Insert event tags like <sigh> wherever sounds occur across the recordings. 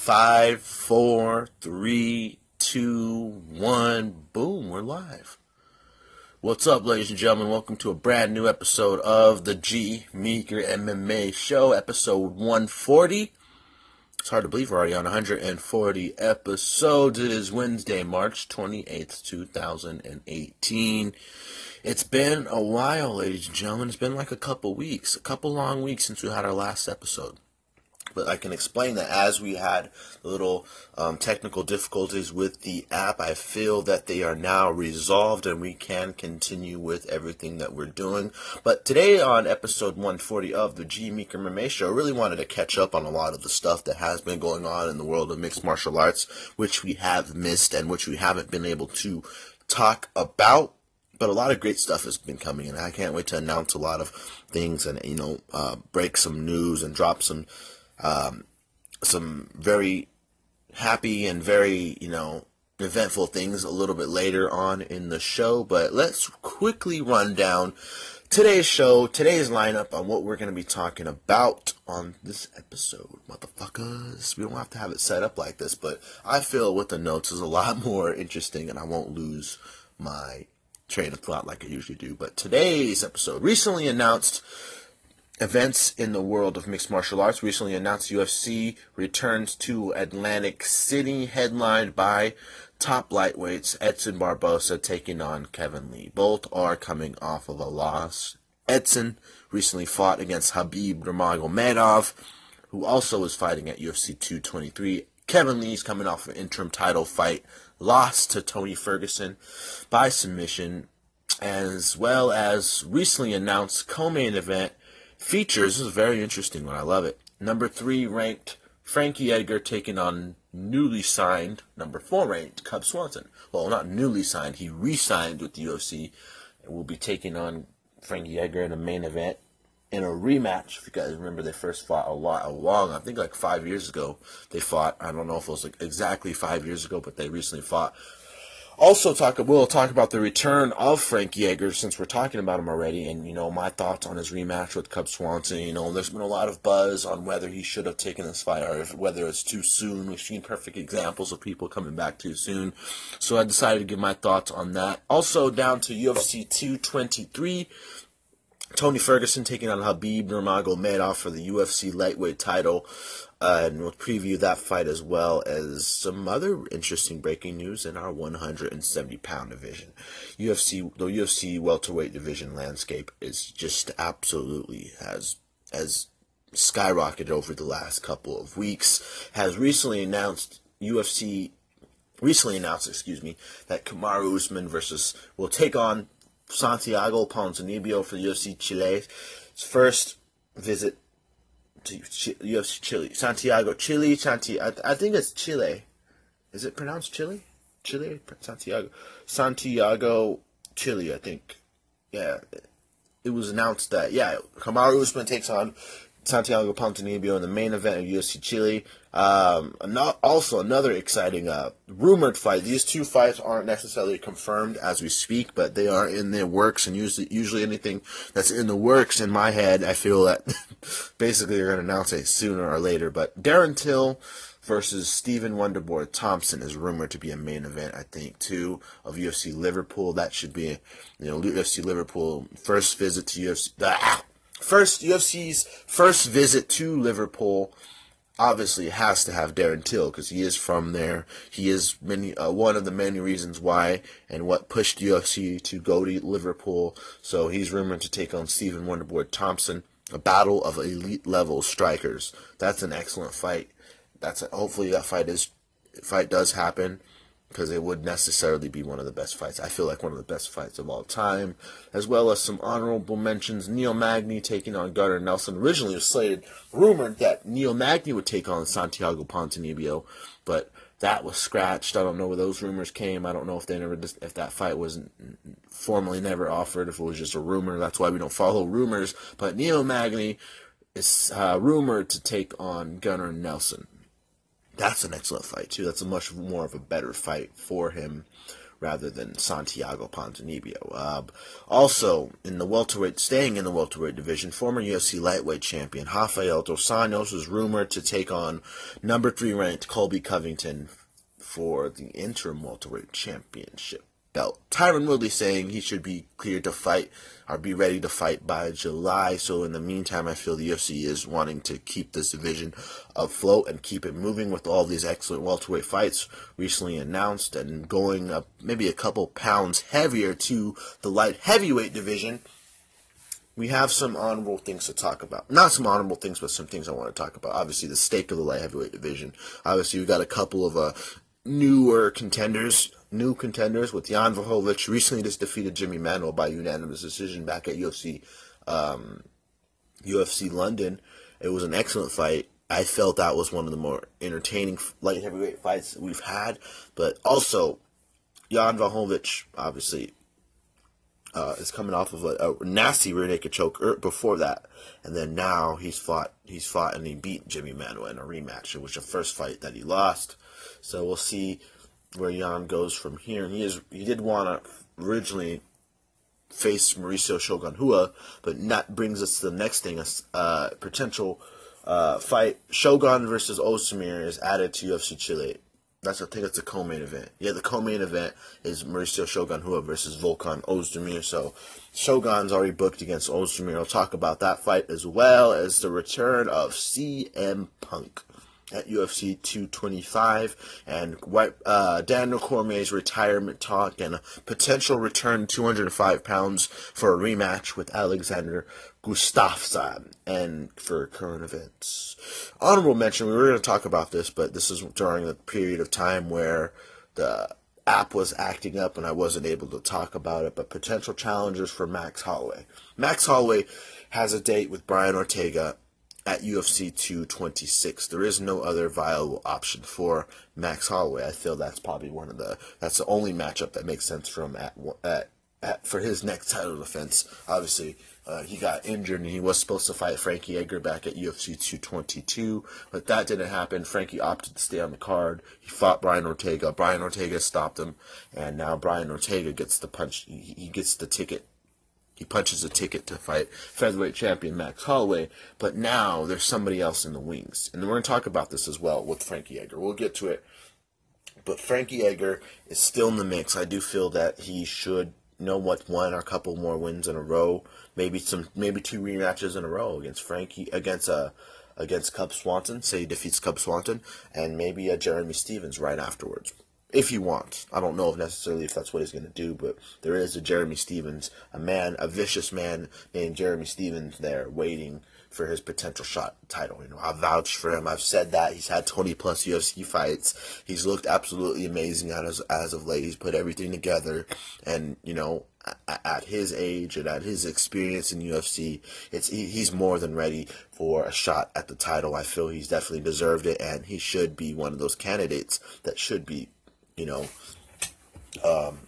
Five, four, three, two, one, boom, we're live. What's up, ladies and gentlemen? Welcome to a brand new episode of the G Meeker MMA Show, episode 140. It's hard to believe we're already on 140 episodes. It is Wednesday, March 28th, 2018. It's been a while, ladies and gentlemen. It's been like a couple weeks, a couple long weeks since we had our last episode. But I can explain that as we had little um, technical difficulties with the app, I feel that they are now resolved and we can continue with everything that we're doing. But today on episode 140 of the G Meeker MMA show, I really wanted to catch up on a lot of the stuff that has been going on in the world of mixed martial arts, which we have missed and which we haven't been able to talk about but a lot of great stuff has been coming and I can't wait to announce a lot of things and you know uh, break some news and drop some um, some very happy and very, you know, eventful things a little bit later on in the show. But let's quickly run down today's show, today's lineup on what we're going to be talking about on this episode. Motherfuckers, we don't have to have it set up like this, but I feel with the notes is a lot <laughs> more interesting and I won't lose my train of thought like I usually do. But today's episode recently announced events in the world of mixed martial arts recently announced UFC returns to Atlantic City, headlined by top lightweights Edson Barbosa taking on Kevin Lee. Both are coming off of a loss. Edson recently fought against Habib Nurmagomedov, who also is fighting at UFC 223. Kevin Lee's coming off an interim title fight, lost to Tony Ferguson by submission, as well as recently announced co-main event Features is a very interesting one. I love it. Number three ranked Frankie Edgar taking on newly signed number four ranked Cub Swanson. Well, not newly signed. He re-signed with the UFC and will be taking on Frankie Edgar in a main event in a rematch. If you guys remember, they first fought a lot, a long, I think like five years ago. They fought. I don't know if it was like exactly five years ago, but they recently fought also talk we'll talk about the return of Frankie Edgar since we're talking about him already. And you know my thoughts on his rematch with Cub Swanson you know there's been a lot of buzz on whether he should have taken this fight or if, whether it's too soon. We've seen perfect examples of people coming back too soon. So I decided to give my thoughts on that. Also down to UFC 223 Tony Ferguson taking on Habib Nurmagomedov for the UFC lightweight title uh, and we'll preview that fight as well as some other interesting breaking news in our 170 pound division. UFC, the UFC welterweight division landscape is just absolutely has has skyrocketed over the last couple of weeks. Has recently announced UFC recently announced, excuse me, that Kamaru Usman versus will take on Santiago Ponzinibbio for the UFC Chile's first visit to UFC Chile, Santiago, Chile, Santiago. I, think it's Chile. Is it pronounced Chile? Chile, Santiago, Santiago, Chile. I think. Yeah, it was announced that yeah, Kamaru Usman takes on Santiago Ponzinibbio in the main event of UFC Chile. Um, also another exciting uh, rumored fight. These two fights aren't necessarily confirmed as we speak, but they are in the works. And usually, usually anything that's in the works in my head, I feel that <laughs> basically they're going to announce it sooner or later. But Darren Till versus Stephen Wonderboy Thompson is rumored to be a main event, I think, too, of UFC Liverpool. That should be, you know, UFC Liverpool first visit to UFC. Ah, first UFC's first visit to Liverpool obviously has to have Darren Till because he is from there. He is many uh, one of the many reasons why and what pushed UFC to go to Liverpool. So he's rumored to take on Stephen Wonderboy Thompson, a battle of elite level strikers. That's an excellent fight. That's a, hopefully that fight is fight does happen because it would necessarily be one of the best fights. I feel like one of the best fights of all time, as well as some honorable mentions. Neil Magny taking on Gunnar Nelson. Originally, was slated, rumored that Neil Magny would take on Santiago Ponzinibbio, but that was scratched. I don't know where those rumors came. I don't know if they never, if that fight was formally never offered, if it was just a rumor. That's why we don't follow rumors. But Neil Magny is uh, rumored to take on Gunnar Nelson that's an excellent fight too. That's a much more of a better fight for him rather than Santiago Ponzinibbio. Uh, also, in the welterweight, staying in the welterweight division, former UFC lightweight champion Rafael dos Anjos was rumored to take on number three ranked Colby Covington for the interim welterweight championship belt. Tyron Woodley saying he should be cleared to fight or be ready to fight by July. So in the meantime, I feel the UFC is wanting to keep this division afloat and keep it moving with all these excellent welterweight fights recently announced and going up maybe a couple pounds heavier to the light heavyweight division. We have some honorable things to talk about. Not some honorable things, but some things I want to talk about. Obviously, the stake of the light heavyweight division. Obviously, we've got a couple of uh, newer contenders, new contenders with Jan Blachowicz recently just defeated Jimmy Manuwa by unanimous decision back at UFC um, UFC London. It was an excellent fight. I felt that was one of the more entertaining light heavyweight fights we've had. But also, Jan Blachowicz obviously uh, is coming off of a, a, nasty rear naked choke er, before that, and then now he's fought he's fought and he beat Jimmy Manuwa in a rematch. It was the first fight that he lost. So we'll see where Jan goes from here. And he is he did want to originally face Mauricio Shogun Rua, but that brings us to the next thing: a uh, potential uh, fight. Shogun versus Ozdemir is added to UFC Chile. That's I think it's a co-main event. Yeah, the co-main event is Mauricio Shogun Rua versus Volkan Ozdemir. So Shogun's already booked against Ozdemir. I'll talk about that fight as well as the return of CM Punk at UFC 225 and uh, Daniel Cormier's retirement talk and a potential return 205 pounds for a rematch with Alexander Gustafsson and for current events. Honorable mention, we were going to talk about this, but this is during the period of time where the app was acting up and I wasn't able to talk about it, but potential challengers for Max Holloway. Max Holloway has a date with Brian Ortega at UFC 226. There is no other viable option for Max Holloway. I feel that's probably one of the that's the only matchup that makes sense for him at, at, at for his next title defense. Obviously, uh, he got injured and he was supposed to fight Frankie Edgar back at UFC 222, but that didn't happen. Frankie opted to stay on the card. He fought Brian Ortega. Brian Ortega stopped him, and now Brian Ortega gets the punch. He, he gets the ticket he punches a ticket to fight featherweight champion Max Holloway, but now there's somebody else in the wings. And we're going to talk about this as well with Frankie Edgar. We'll get to it. But Frankie Edgar is still in the mix. I do feel that he should know what one or a couple more wins in a row, maybe some maybe two rematches in a row against Frankie against uh against Cub Swanson, say he defeats Cub Swanson, and maybe a Jeremy Stephens right afterwards if he wants. I don't know if necessarily if that's what he's going to do, but there is a Jeremy Stephens, a man, a vicious man named Jeremy Stephens there waiting for his potential shot title. You know, I've vouched for him. I've said that he's had 20 plus UFC fights. He's looked absolutely amazing as as of late. He's put everything together, and you know, at his age and at his experience in UFC, it's he, he's more than ready for a shot at the title. I feel he's definitely deserved it, and he should be one of those candidates that should be you know, um,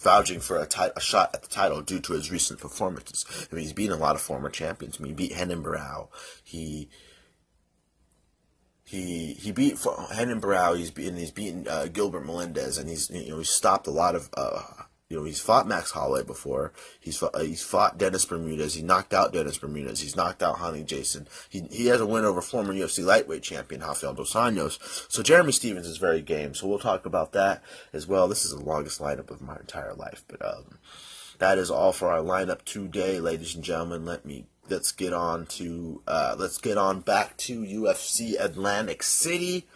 vouching for a, a shot at the title due to his recent performances. I mean, he's beaten a lot of former champions. I mean, he beat Barão. He he he beat Barão. He's beaten he's beaten uh, Gilbert Melendez, and he's you know he's stopped a lot of uh, you know, he's fought Max Holloway before. He's fought, uh, he's fought Dennis Bermudez. He knocked out Dennis Bermudez. He's knocked out Rony Jason. He he has a win over former UFC lightweight champion Rafael dos Anjos. So Jeremy Stephens is very game. So we'll talk about that as well. This is the longest lineup of my entire life, but um, that is all for our lineup today, ladies and gentlemen. Let me let's get on to uh, let's get on back to UFC Atlantic City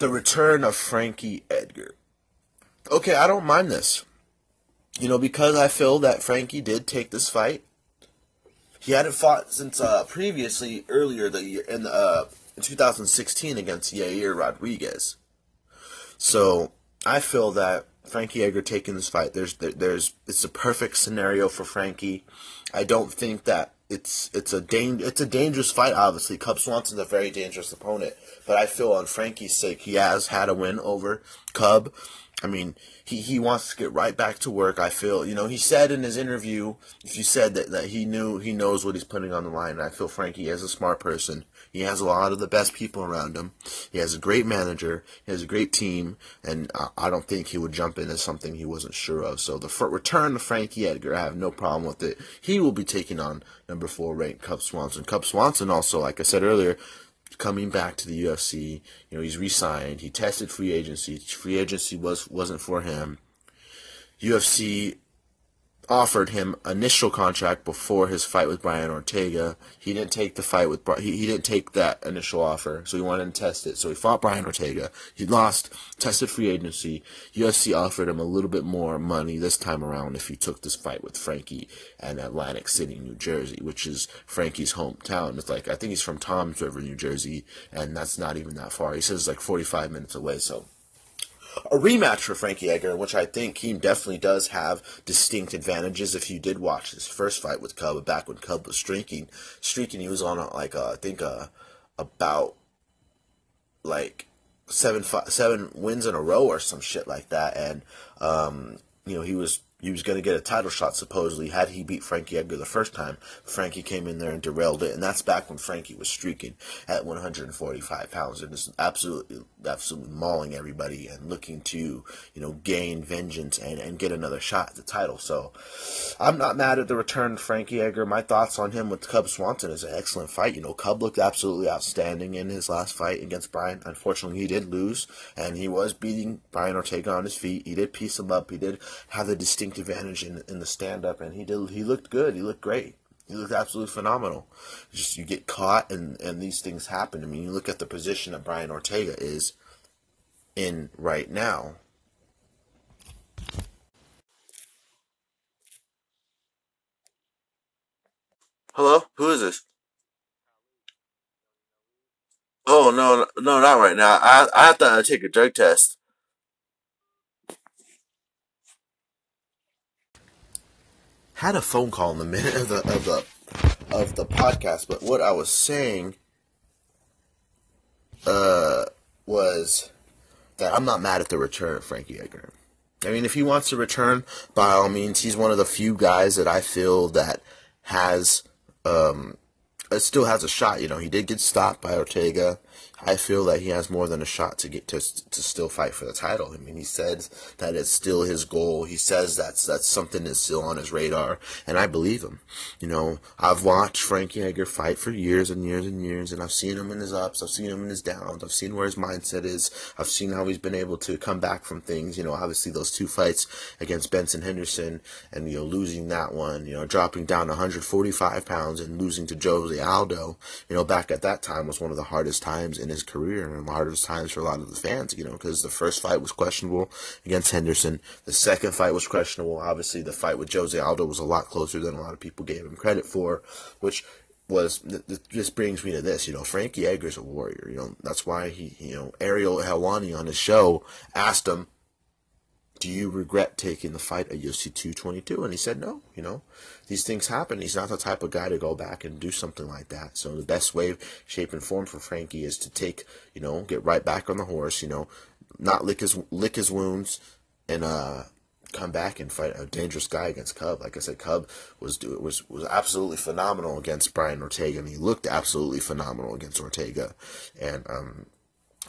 the return of Frankie Edgar. Okay, I don't mind this. You know, because I feel that Frankie did take this fight. He hadn't fought since uh, previously earlier the year in uh, 2016 against Yair Rodriguez. So I feel that Frankie Edgar taking this fight, there's there, there's it's a perfect scenario for Frankie. I don't think that it's it's a dang, it's a dangerous fight. Obviously, Cub Swanson's a very dangerous opponent, but I feel on Frankie's sake, he has had a win over Cub. I mean, he, he wants to get right back to work. I feel, you know, he said in his interview, if you said that, that he knew, he knows what he's putting on the line. And I feel Frankie is a smart person. He has a lot of the best people around him. He has a great manager. He has a great team. And I, I don't think he would jump into something he wasn't sure of. So the return of Frankie Edgar, I have no problem with it. He will be taking on number four ranked Cub Swanson. Cub Swanson also, like I said earlier, coming back to the UFC. You know, he's re-signed. He tested free agency. Free agency was wasn't for him. UFC offered him initial contract before his fight with Brian Ortega. He didn't take the fight with he, he didn't take that initial offer, so he wanted to test it. So he fought Brian Ortega. He lost, tested free agency. UFC offered him a little bit more money this time around if he took this fight with Frankie and Atlantic City, New Jersey, which is Frankie's hometown. It's like I think he's from Toms River, New Jersey, and that's not even that far. He says it's like 45 minutes away, so a rematch for Frankie Edgar, which I think he definitely does have distinct advantages. If you did watch his first fight with Cub, back when Cub was streaking, streaking, he was on like a, I think a, about like seven five, seven wins in a row or some shit like that, and um, you know he was he was going to get a title shot supposedly had he beat Frankie Edgar the first time. Frankie came in there and derailed it, and that's back when Frankie was streaking at 145 pounds and is absolutely, absolutely mauling everybody and looking to, you know, gain vengeance and, and get another shot at the title. So I'm not mad at the return of Frankie Edgar. My thoughts on him with Cub Swanson is an excellent fight. You know, Cub looked absolutely outstanding in his last fight against Brian. Unfortunately, he did lose, and he was beating Brian Ortega on his feet. He did piece him up. He did have the distinct distinct advantage in, in the stand up, and he did. He looked good. He looked great. He looked absolutely phenomenal. Just you get caught, and and these things happen. I mean, you look at the position that Brian Ortega is in right now. Hello, who is this? Oh no, no, not right now. I I have to take a drug test. Had a phone call in the minute of the of the of the podcast, but what I was saying uh, was that I'm not mad at the return of Frankie Edgar. I mean, if he wants to return, by all means, he's one of the few guys that I feel that has um, still has a shot. You know, he did get stopped by Ortega. I feel that he has more than a shot to get to to still fight for the title. I mean, he says that it's still his goal. He says that's that's something that's still on his radar, and I believe him. You know, I've watched Frankie Edgar fight for years and years and years, and I've seen him in his ups, I've seen him in his downs, I've seen where his mindset is, I've seen how he's been able to come back from things. You know, obviously those two fights against Benson Henderson, and you know losing that one, you know, dropping down 145 pounds and losing to Jose Aldo. You know, back at that time was one of the hardest times in his career and the hardest times for a lot of the fans, you know, because the first fight was questionable against Henderson. The second fight was questionable. Obviously, the fight with Jose Aldo was a lot closer than a lot of people gave him credit for, which was this brings me to this, you know, Frankie Edgar's a warrior, you know, that's why he, you know, Ariel Helwani on his show asked him, do you regret taking the fight at UFC 222? And he said, no, you know, these things happen. He's not the type of guy to go back and do something like that. So the best way, shape, and form for Frankie is to take, you know, get right back on the horse, you know, not lick his, lick his wounds and, uh, come back and fight a dangerous guy against Cub. Like I said, Cub was was was absolutely phenomenal against Brian Ortega, and he looked absolutely phenomenal against Ortega. And um,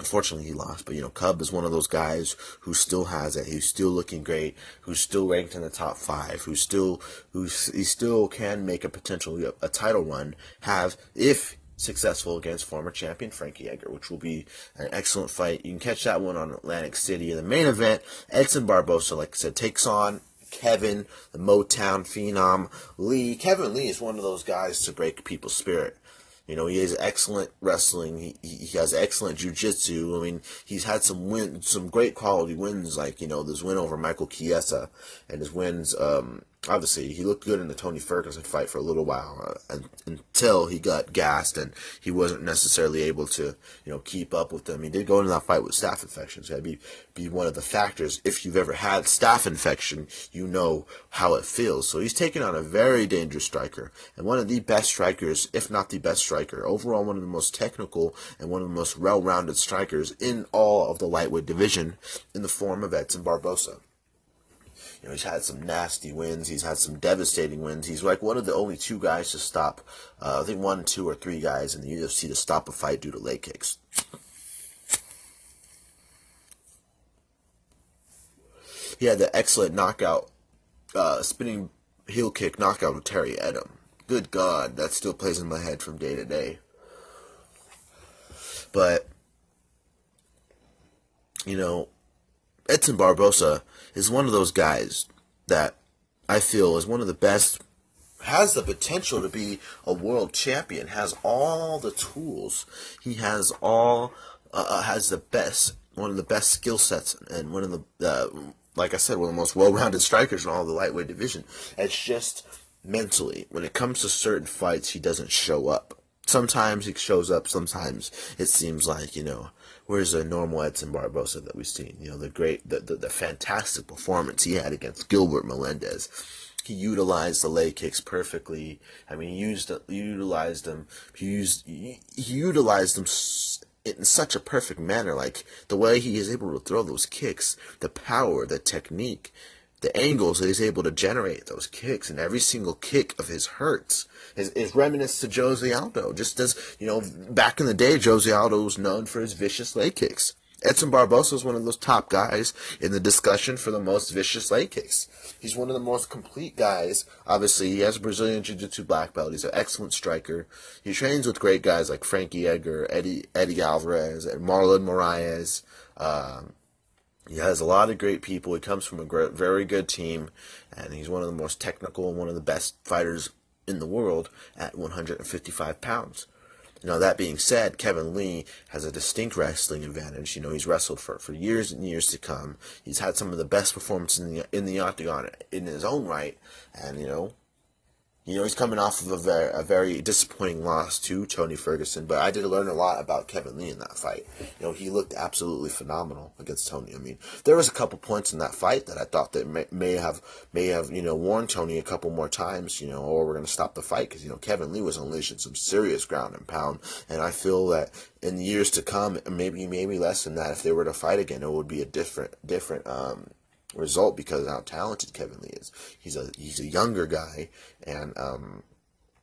Unfortunately, he lost. But, you know, Cub is one of those guys who still has it. He's still looking great, who's still ranked in the top five, who still, who's, he still can make a potential, a title run, have, if successful against former champion Frankie Edgar, which will be an excellent fight. You can catch that one on Atlantic City. In the main event, Edson Barbosa, like I said, takes on Kevin, the Motown phenom Lee. Kevin Lee is one of those guys to break people's spirit. You know, he has excellent wrestling. He, he has excellent jujitsu. I mean, he's had some win, some great quality wins, like, you know, this win over Michael Chiesa and his wins, um, obviously he looked good in the Tony Ferguson fight for a little while uh, until he got gassed and he wasn't necessarily able to you know keep up with them. He did go into that fight with staph infections. that'd be be one of the factors. If you've ever had staph infection, you know how it feels. So he's taking on a very dangerous striker and one of the best strikers, if not the best striker, overall one of the most technical and one of the most well-rounded strikers in all of the lightweight division in the form of Edson Barbosa. You know, he's had some nasty wins. He's had some devastating wins. He's like one of the only two guys to stop, uh, I think one, two, or three guys in the UFC to stop a fight due to leg kicks. He had the excellent knockout, uh, spinning heel kick knockout of Terry Etim. Good God, that still plays in my head from day to day. But, you know, Edson Barbosa is one of those guys that I feel is one of the best, has the potential to be a world champion, has all the tools. He has all, uh, uh has the best, one of the best skill sets, and one of the, uh, like I said, one of the most well-rounded strikers in all the lightweight division. It's just mentally, when it comes to certain fights, he doesn't show up. Sometimes he shows up, sometimes it seems like, you know, where's the normal Edson Barbosa that we've seen? You know, the great, the, the, the fantastic performance he had against Gilbert Melendez. He utilized the leg kicks perfectly. I mean, he used utilized them. He used he utilized them in such a perfect manner. Like the way he is able to throw those kicks, the power, the technique, the angles that he's able to generate those kicks, and every single kick of his hurts is, is reminiscent to Jose Aldo. Just as, you know, back in the day, Jose Aldo was known for his vicious leg kicks. Edson Barbosa is one of those top guys in the discussion for the most vicious leg kicks. He's one of the most complete guys. Obviously, he has a Brazilian Jiu-Jitsu black belt. He's an excellent striker. He trains with great guys like Frankie Edgar, Eddie Eddie Alvarez, and Marlon Moraes. Um, he has a lot of great people. He comes from a very good team, and he's one of the most technical and one of the best fighters in the world at 155 pounds. Now, that being said, Kevin Lee has a distinct wrestling advantage. You know, he's wrestled for, for years and years to come. He's had some of the best performances in the, in the octagon in his own right. And, you know, you know, he's coming off of a very, a very disappointing loss to Tony Ferguson, but I did learn a lot about Kevin Lee in that fight. You know, he looked absolutely phenomenal against Tony. I mean, there was a couple points in that fight that I thought that may, may have, may have, you know, warned Tony a couple more times, you know, or we're going to stop the fight because, you know, Kevin Lee was unleashing some serious ground and pound. And I feel that in years to come, maybe, maybe less than that, if they were to fight again, it would be a different, different, um, result because of how talented Kevin Lee is. He's a he's a younger guy, and um,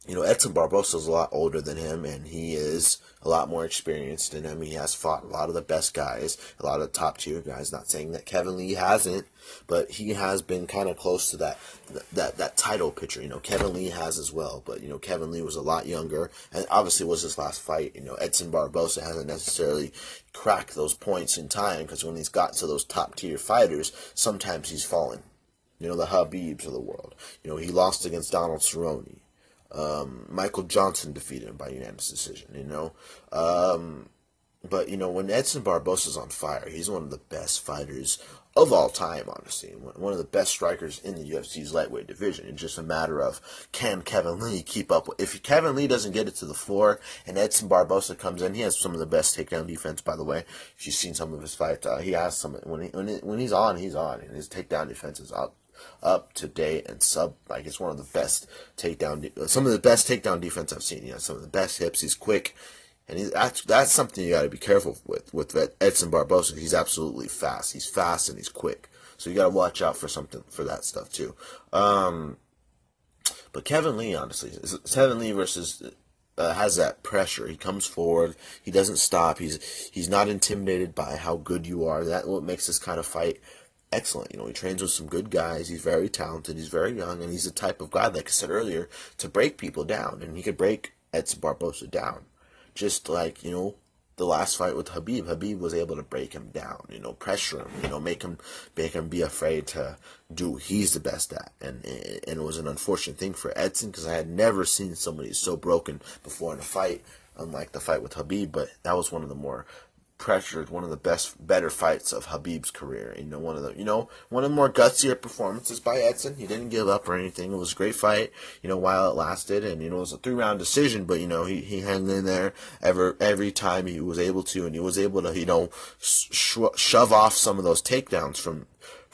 you know Edson Barbosa is a lot older than him, and he is a lot more experienced than him. He has fought a lot of the best guys, a lot of top tier guys. Not saying that Kevin Lee hasn't, but he has been kind of close to that that that title picture. You know, Kevin Lee has as well, but you know, Kevin Lee was a lot younger, and obviously was his last fight. You know, Edson Barbosa hasn't necessarily cracked those points in time because when he's got to those top tier fighters, sometimes he's fallen. You know, the Habibs of the world. You know, he lost against Donald Cerrone. Um, Michael Johnson defeated him by unanimous decision. You know. Um, but you know when Edson Barbosa's on fire, he's one of the best fighters of all time, honestly. One of the best strikers in the UFC's lightweight division. It's just a matter of can Kevin Lee keep up? If Kevin Lee doesn't get it to the floor and Edson Barbosa comes in, he has some of the best takedown defense, by the way. If you've seen some of his fights, uh, he has some. When, he, when, he, when he's on, he's on. And his takedown defense is up up to date and sub like it's one of the best takedown some of the best takedown defense I've seen. You know, some of the best hips. He's quick. And he's, that's, that's something you got to be careful with. With Edson Barbosa, he's absolutely fast. He's fast and he's quick. So you got to watch out for something for that stuff too. Um, but Kevin Lee, honestly, Kevin Lee versus uh, has that pressure. He comes forward. He doesn't stop. He's he's not intimidated by how good you are. That what makes this kind of fight excellent. You know, he trains with some good guys. He's very talented. He's very young, and he's the type of guy, like I said earlier, to break people down. And he could break Edson Barbosa down just like you know the last fight with Habib, Habib was able to break him down, you know, pressure him, you know, make him make him be afraid to do he's the best at, and and it was an unfortunate thing for Edson because I had never seen somebody so broken before in a fight, unlike the fight with Habib, But that was one of the more pressured one of the best, better fights of Habib's career. You know, one of the, you know, one of the more gutsier performances by Edson. He didn't give up or anything. It was a great fight, you know, while it lasted, and you know, it was a three round decision. But you know, he he hung in there every every time he was able to, and he was able to, you know, sh- shove off some of those takedowns from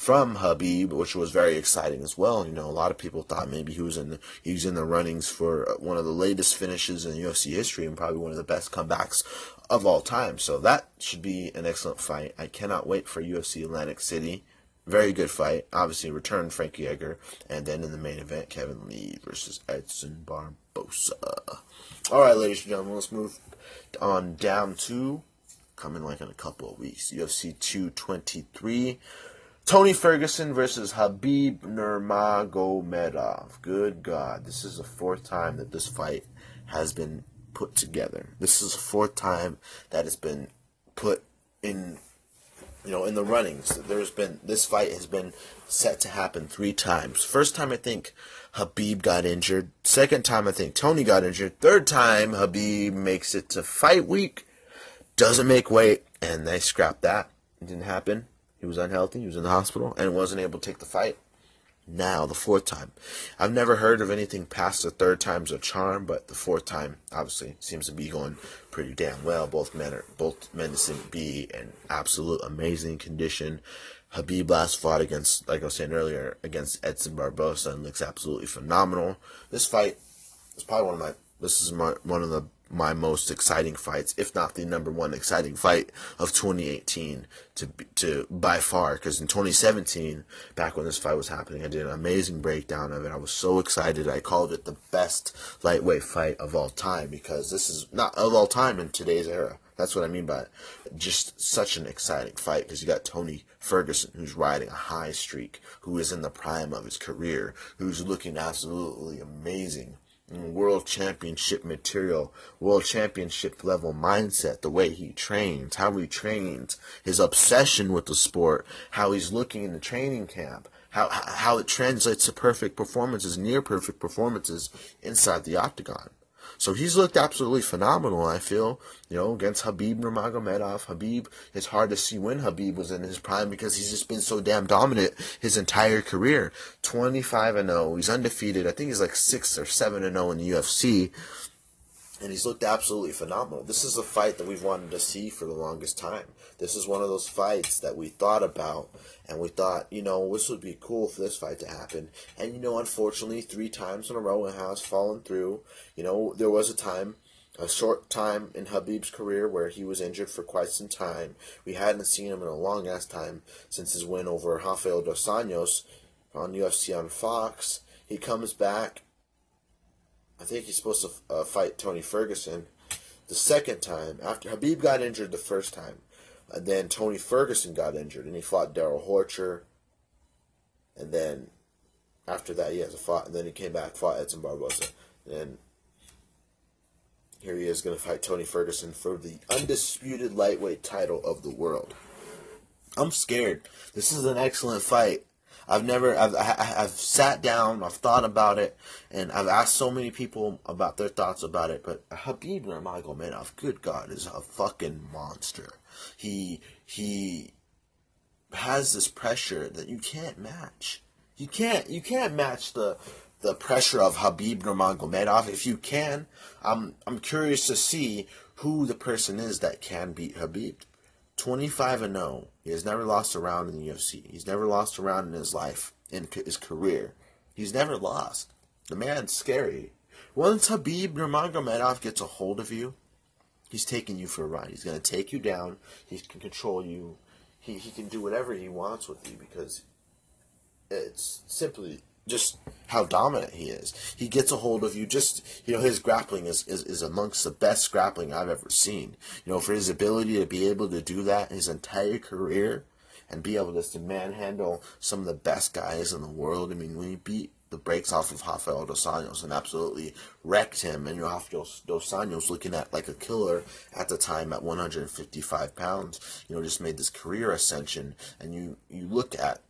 from Habib, which was very exciting as well. You know, a lot of people thought maybe he was in the, he was in the runnings for uh, one of the latest finishes in UFC history and probably one of the best comebacks of all time. So that should be an excellent fight. I cannot wait for UFC Atlantic City. Very good fight. Obviously, return Frankie Edgar, and then in the main event, Kevin Lee versus Edson Barbosa. All right, ladies and gentlemen, let's move on down to coming like in a couple of weeks. UFC 223. Tony Ferguson versus Khabib Nurmagomedov. Good God, this is the fourth time that this fight has been put together. This is the fourth time that it's been put in, you know, in the runnings. There's been this fight has been set to happen three times. First time I think Habib got injured. Second time I think Tony got injured. Third time Habib makes it to fight week, doesn't make weight, and they scrap that. It didn't happen. He was unhealthy. He was in the hospital and wasn't able to take the fight now, the fourth time. I've never heard of anything past the third time's a charm, but the fourth time obviously seems to be going pretty damn well. Both men are both men seem to be in absolute amazing condition. Khabib last fought against, like I was saying earlier, against Edson Barbosa and looks absolutely phenomenal. This fight is probably one of my. This is my, one of the my most exciting fights, if not the number one exciting fight of 2018 to to by far. Because in 2017, back when this fight was happening, I did an amazing breakdown of it. I was so excited. I called it the best lightweight fight of all time because this is not of all time in today's era. That's what I mean by it. Just such an exciting fight because you got Tony Ferguson, who's riding a high streak, who is in the prime of his career, who's looking absolutely amazing world championship material, world championship level mindset, the way he trains, how he trains, his obsession with the sport, how he's looking in the training camp, how how it translates to perfect performances, near perfect performances inside the octagon. So he's looked absolutely phenomenal, I feel, you know, against Khabib Nurmagomedov. Habib, it's hard to see when Habib was in his prime because he's just been so damn dominant his entire career. 25 and 0. He's undefeated. I think he's like 6 or 7 and 0 in the UFC and he's looked absolutely phenomenal. This is a fight that we've wanted to see for the longest time. This is one of those fights that we thought about, and we thought, you know, this would be cool for this fight to happen. And you know, unfortunately, three times in a row, it has fallen through. You know, there was a time, a short time in Habib's career where he was injured for quite some time. We hadn't seen him in a long ass time since his win over Rafael dos Anjos on UFC on Fox. He comes back I think he's supposed to uh, fight Tony Ferguson the second time after Habib got injured the first time, and then Tony Ferguson got injured and he fought Darrell Horcher, and then after that he has a fought, and then he came back fought Edson Barbosa, and here he is going to fight Tony Ferguson for the undisputed lightweight title of the world. I'm scared. This is an excellent fight. I've never, I've, I've sat down, I've thought about it, and I've asked so many people about their thoughts about it. But Khabib Nurmagomedov, good God, is a fucking monster. He he has this pressure that you can't match. You can't you can't match the the pressure of Khabib Nurmagomedov. If you can, I'm I'm curious to see who the person is that can beat Habib. 25 and 0. He has never lost a round in the UFC. He's never lost a round in his life, in his career. He's never lost. The man's scary. Once Khabib Nurmagomedov gets a hold of you, he's taking you for a ride. He's going to take you down. He can control you. He, he can do whatever he wants with you because it's simply just how dominant he is. He gets a hold of you. Just you know, his grappling is, is, is amongst the best grappling I've ever seen. You know, for his ability to be able to do that his entire career and be able to manhandle some of the best guys in the world. I mean, when he beat the brakes off of Rafael dos Anjos and absolutely wrecked him, and Rafael dos Anjos looking at like a killer at the time at 155 pounds, you know, just made this career ascension. And you you look at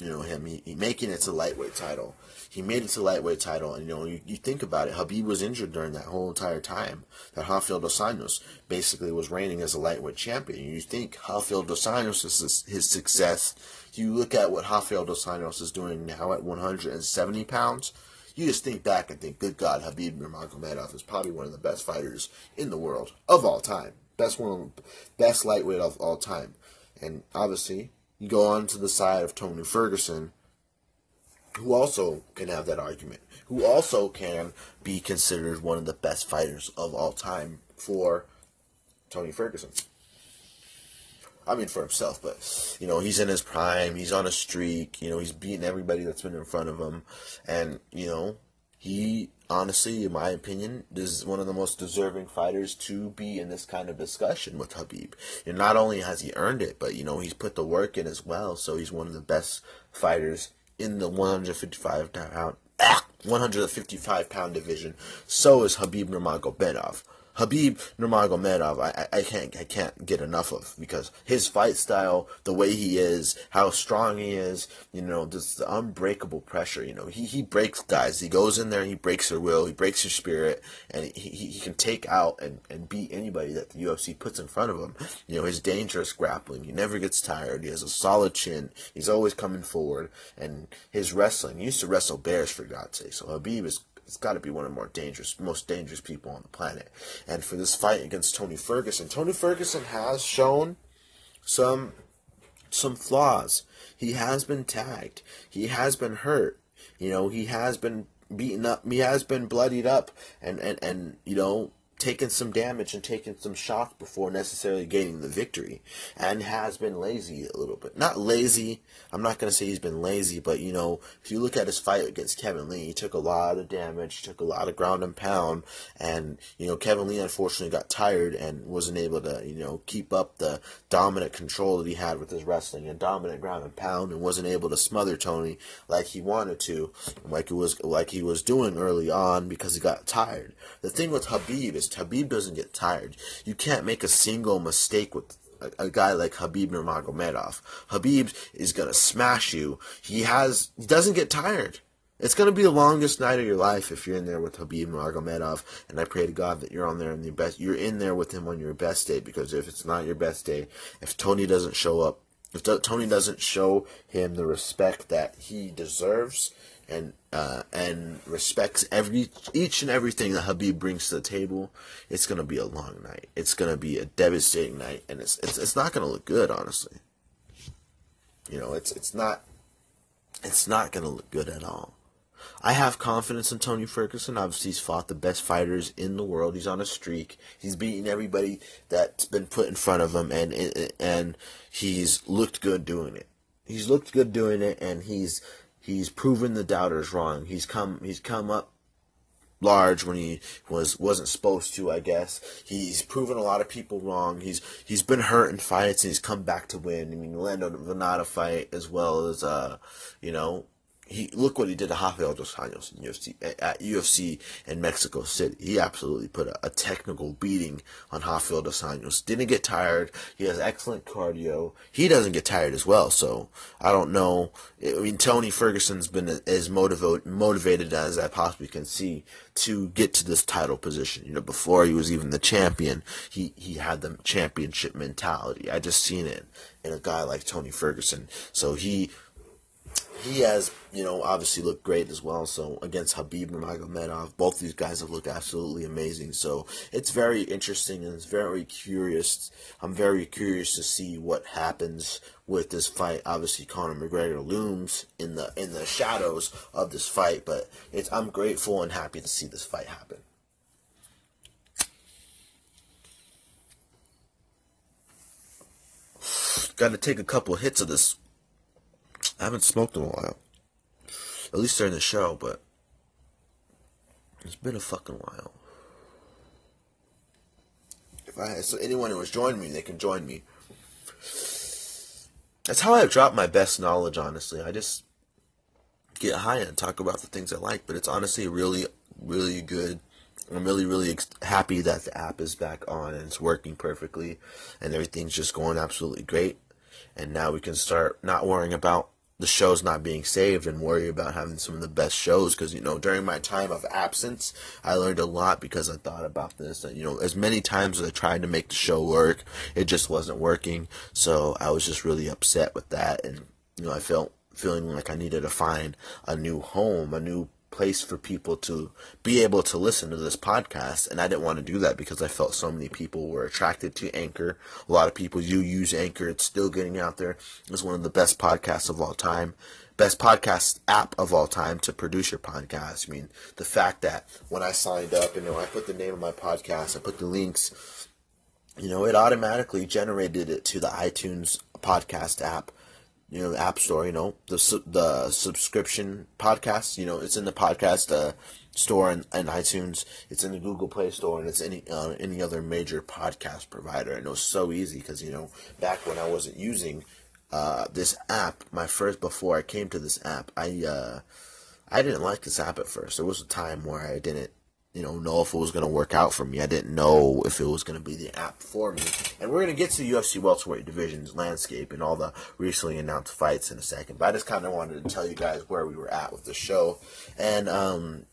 you know him he, he making it to lightweight title. He made it to lightweight title, and you know you, you think about it. Habib was injured during that whole entire time that Rafael dos Anjos basically was reigning as a lightweight champion. You think Rafael dos Anjos is his success. You look at what Rafael dos Anjos is doing now at 170 pounds. You just think back and think, good God, Habib Nurmagomedov is probably one of the best fighters in the world of all time. Best one, best lightweight of all time. And obviously, you go on to the side of Tony Ferguson, who also can have that argument, who also can be considered one of the best fighters of all time for Tony Ferguson. I mean, for himself, but you know, he's in his prime. He's on a streak. You know, he's beating everybody that's been in front of him, and you know, he honestly, in my opinion, is one of the most deserving fighters to be in this kind of discussion with Habib. And not only has he earned it, but you know, he's put the work in as well. So he's one of the best fighters in the 155 pound, ah, 155 pound division. So is Habib Nurmagomedov. Habib Nurmagomedov, I, I can't I can't get enough of because his fight style, the way he is, how strong he is, you know, this the unbreakable pressure. You know, he, he breaks guys. He goes in there, he breaks their will, he breaks their spirit, and he, he, he can take out and, and beat anybody that the UFC puts in front of him. You know, his dangerous grappling. He never gets tired. He has a solid chin. He's always coming forward, and his wrestling. He used to wrestle bears for God's sake. So Habib is it's got to be one of the more dangerous, most dangerous people on the planet. And for this fight against Tony Ferguson, Tony Ferguson has shown some some flaws. He has been tagged. He has been hurt. You know, he has been beaten up. He has been bloodied up, and and and you know taken some damage and taken some shots before necessarily gaining the victory and has been lazy a little bit. Not lazy, I'm not going to say he's been lazy, but you know, if you look at his fight against Kevin Lee, he took a lot of damage, took a lot of ground and pound, and you know, Kevin Lee unfortunately got tired and wasn't able to, you know, keep up the dominant control that he had with his wrestling and dominant ground and pound and wasn't able to smother Tony like he wanted to, like it was like he was doing early on because he got tired. The thing with Habib is Habib doesn't get tired. You can't make a single mistake with a, a guy like Habib Nurmagomedov. Habib is gonna smash you. He has he doesn't get tired. It's gonna be the longest night of your life if you're in there with Habib Nurmagomedov, and I pray to God that you're on there in the best. You're in there with him on your best day because if it's not your best day, if Tony doesn't show up, if Tony doesn't show him the respect that he deserves, and uh, and respects every each and everything that Habib brings to the table, it's gonna be a long night. It's gonna be a devastating night, and it's it's, it's not gonna look good, honestly. You know, it's it's not it's not gonna look good at all. I have confidence in Tony Ferguson. Obviously, he's fought the best fighters in the world. He's on a streak. He's beaten everybody that's been put in front of him, and and he's looked good doing it. He's looked good doing it, and he's He's proven the doubters wrong. He's come he's come up large when he was wasn't supposed to, I guess. He's proven a lot of people wrong. He's he's been hurt in fights and he's come back to win. I mean, Lando Vannata fight as well as uh, you know, he look what he did to Rafael dos Anjos in UFC at UFC in Mexico City. He absolutely put a, a technical beating on Rafael dos Anjos. Didn't get tired. He has excellent cardio. He doesn't get tired as well. So I don't know. I mean, Tony Ferguson's been as motivated motivated as I possibly can see to get to this title position. You know, before he was even the champion, he he had the championship mentality. I just seen it in a guy like Tony Ferguson. So he he has, you know, obviously looked great as well. So against Habib Nurmagomedov, both these guys have looked absolutely amazing. So it's very interesting and it's very curious. I'm very curious to see what happens with this fight. Obviously, Conor McGregor looms in the in the shadows of this fight, but it's I'm grateful and happy to see this fight happen. Got to take a couple hits of this I haven't smoked in a while. At least during the show, but it's been a fucking while. If I so anyone who has joined me, they can join me. That's how I've dropped my best knowledge, honestly. I just get high and talk about the things I like, but it's honestly really, really good. I'm really, really happy that the app is back on and it's working perfectly and everything's just going absolutely great. And now we can start not worrying about the shows not being saved and worry about having some of the best shows. Because you know during my time of absence i learned a lot because i thought about this and you know as many times as i tried to make the show work it just wasn't working. So i was just really upset with that. And you know i felt feeling like i needed to find a new home a new place for people to be able to listen to this podcast and I didn't want to do that because I felt so many people were attracted to Anchor. A lot of people you use Anchor. It's still getting out there. It's one of the best podcasts of all time. Best podcast app of all time to produce your podcast. I mean, the fact that when I signed up and you know, I put the name of my podcast, I put the links, you know, it automatically generated it to the iTunes podcast app you know, the App Store, you know, the the subscription podcast, you know, it's in the podcast uh, store and, and iTunes. It's in the Google Play Store and it's any uh, any other major podcast provider. And it was so easy because you know, back when I wasn't using uh, this app, my first before I came to this app, I uh, I didn't like this app at first. There was a time where I didn't you know, know if it was going to work out for me. I didn't know if it was going to be the app for me. And we're going to get to the UFC welterweight divisions landscape and all the recently announced fights in a second. But I just kind of wanted to tell you guys where we were at with the show. And um,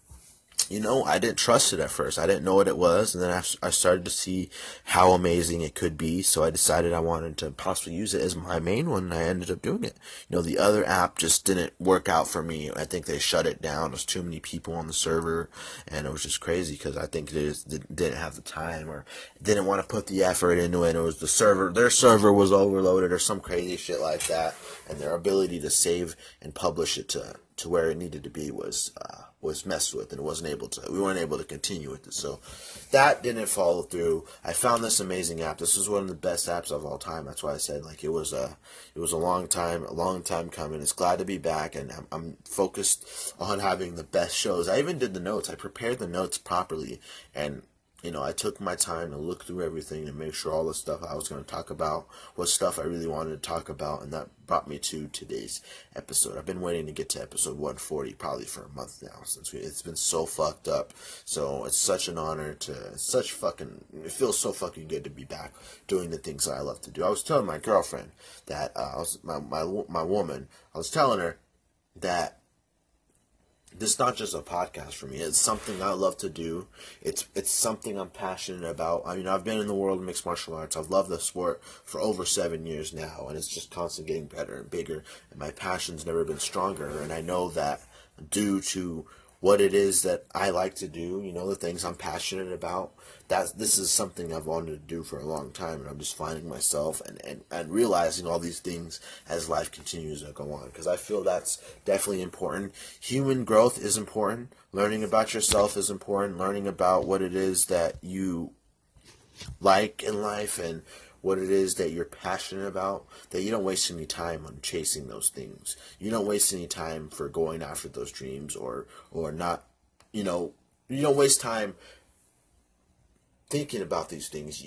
you know, I didn't trust it at first. I didn't know what it was, and then I, started to see how amazing it could be. So I decided I wanted to possibly use it as my main one, and I ended up doing it. You know, the other app just didn't work out for me. I think they shut it down. There's too many people on the server, and it was just crazy because I think they didn't have the time or didn't want to put the effort into it. It was the server, their server was overloaded or some crazy shit like that, and their ability to save and publish it to to where it needed to be was. Uh, was messed with and wasn't able to we weren't able to continue with it. So that didn't follow through. I found this amazing app. This was one of the best apps of all time. That's why i said like it was a it was a long time a long time coming. It's glad to be back and I'm, I'm focused on having the best shows. I even did the notes. I prepared the notes properly and you know, I took my time to look through everything and make sure all the stuff I was going to talk about was stuff I really wanted to talk about, and that brought me to today's episode. I've been waiting to get to episode 140 probably for a month now since we, it's been so fucked up. So it's such an honor to, such fucking, it feels so fucking good to be back doing the things I love to do. I was telling my girlfriend that, uh, I was, my, my, my woman, I was telling her that this is not just a podcast for me. It's something I love to do. It's it's something I'm passionate about. I mean, I've been in the world of mixed martial arts. I've loved the sport for over seven years now, and it's just constantly getting better and bigger. And my passion's never been stronger. And I know that due to what it is that I like to do, you know, the things I'm passionate about. That this is something I've wanted to do for a long time, and I'm just finding myself and, and, and realizing all these things as life continues to go on. Because I feel that's definitely important. Human growth is important. Learning about yourself is important. Learning about what it is that you like in life and what it is that you're passionate about, that you don't waste any time on chasing those things. You don't waste any time for going after those dreams or or not, you know, you don't waste time thinking about these things,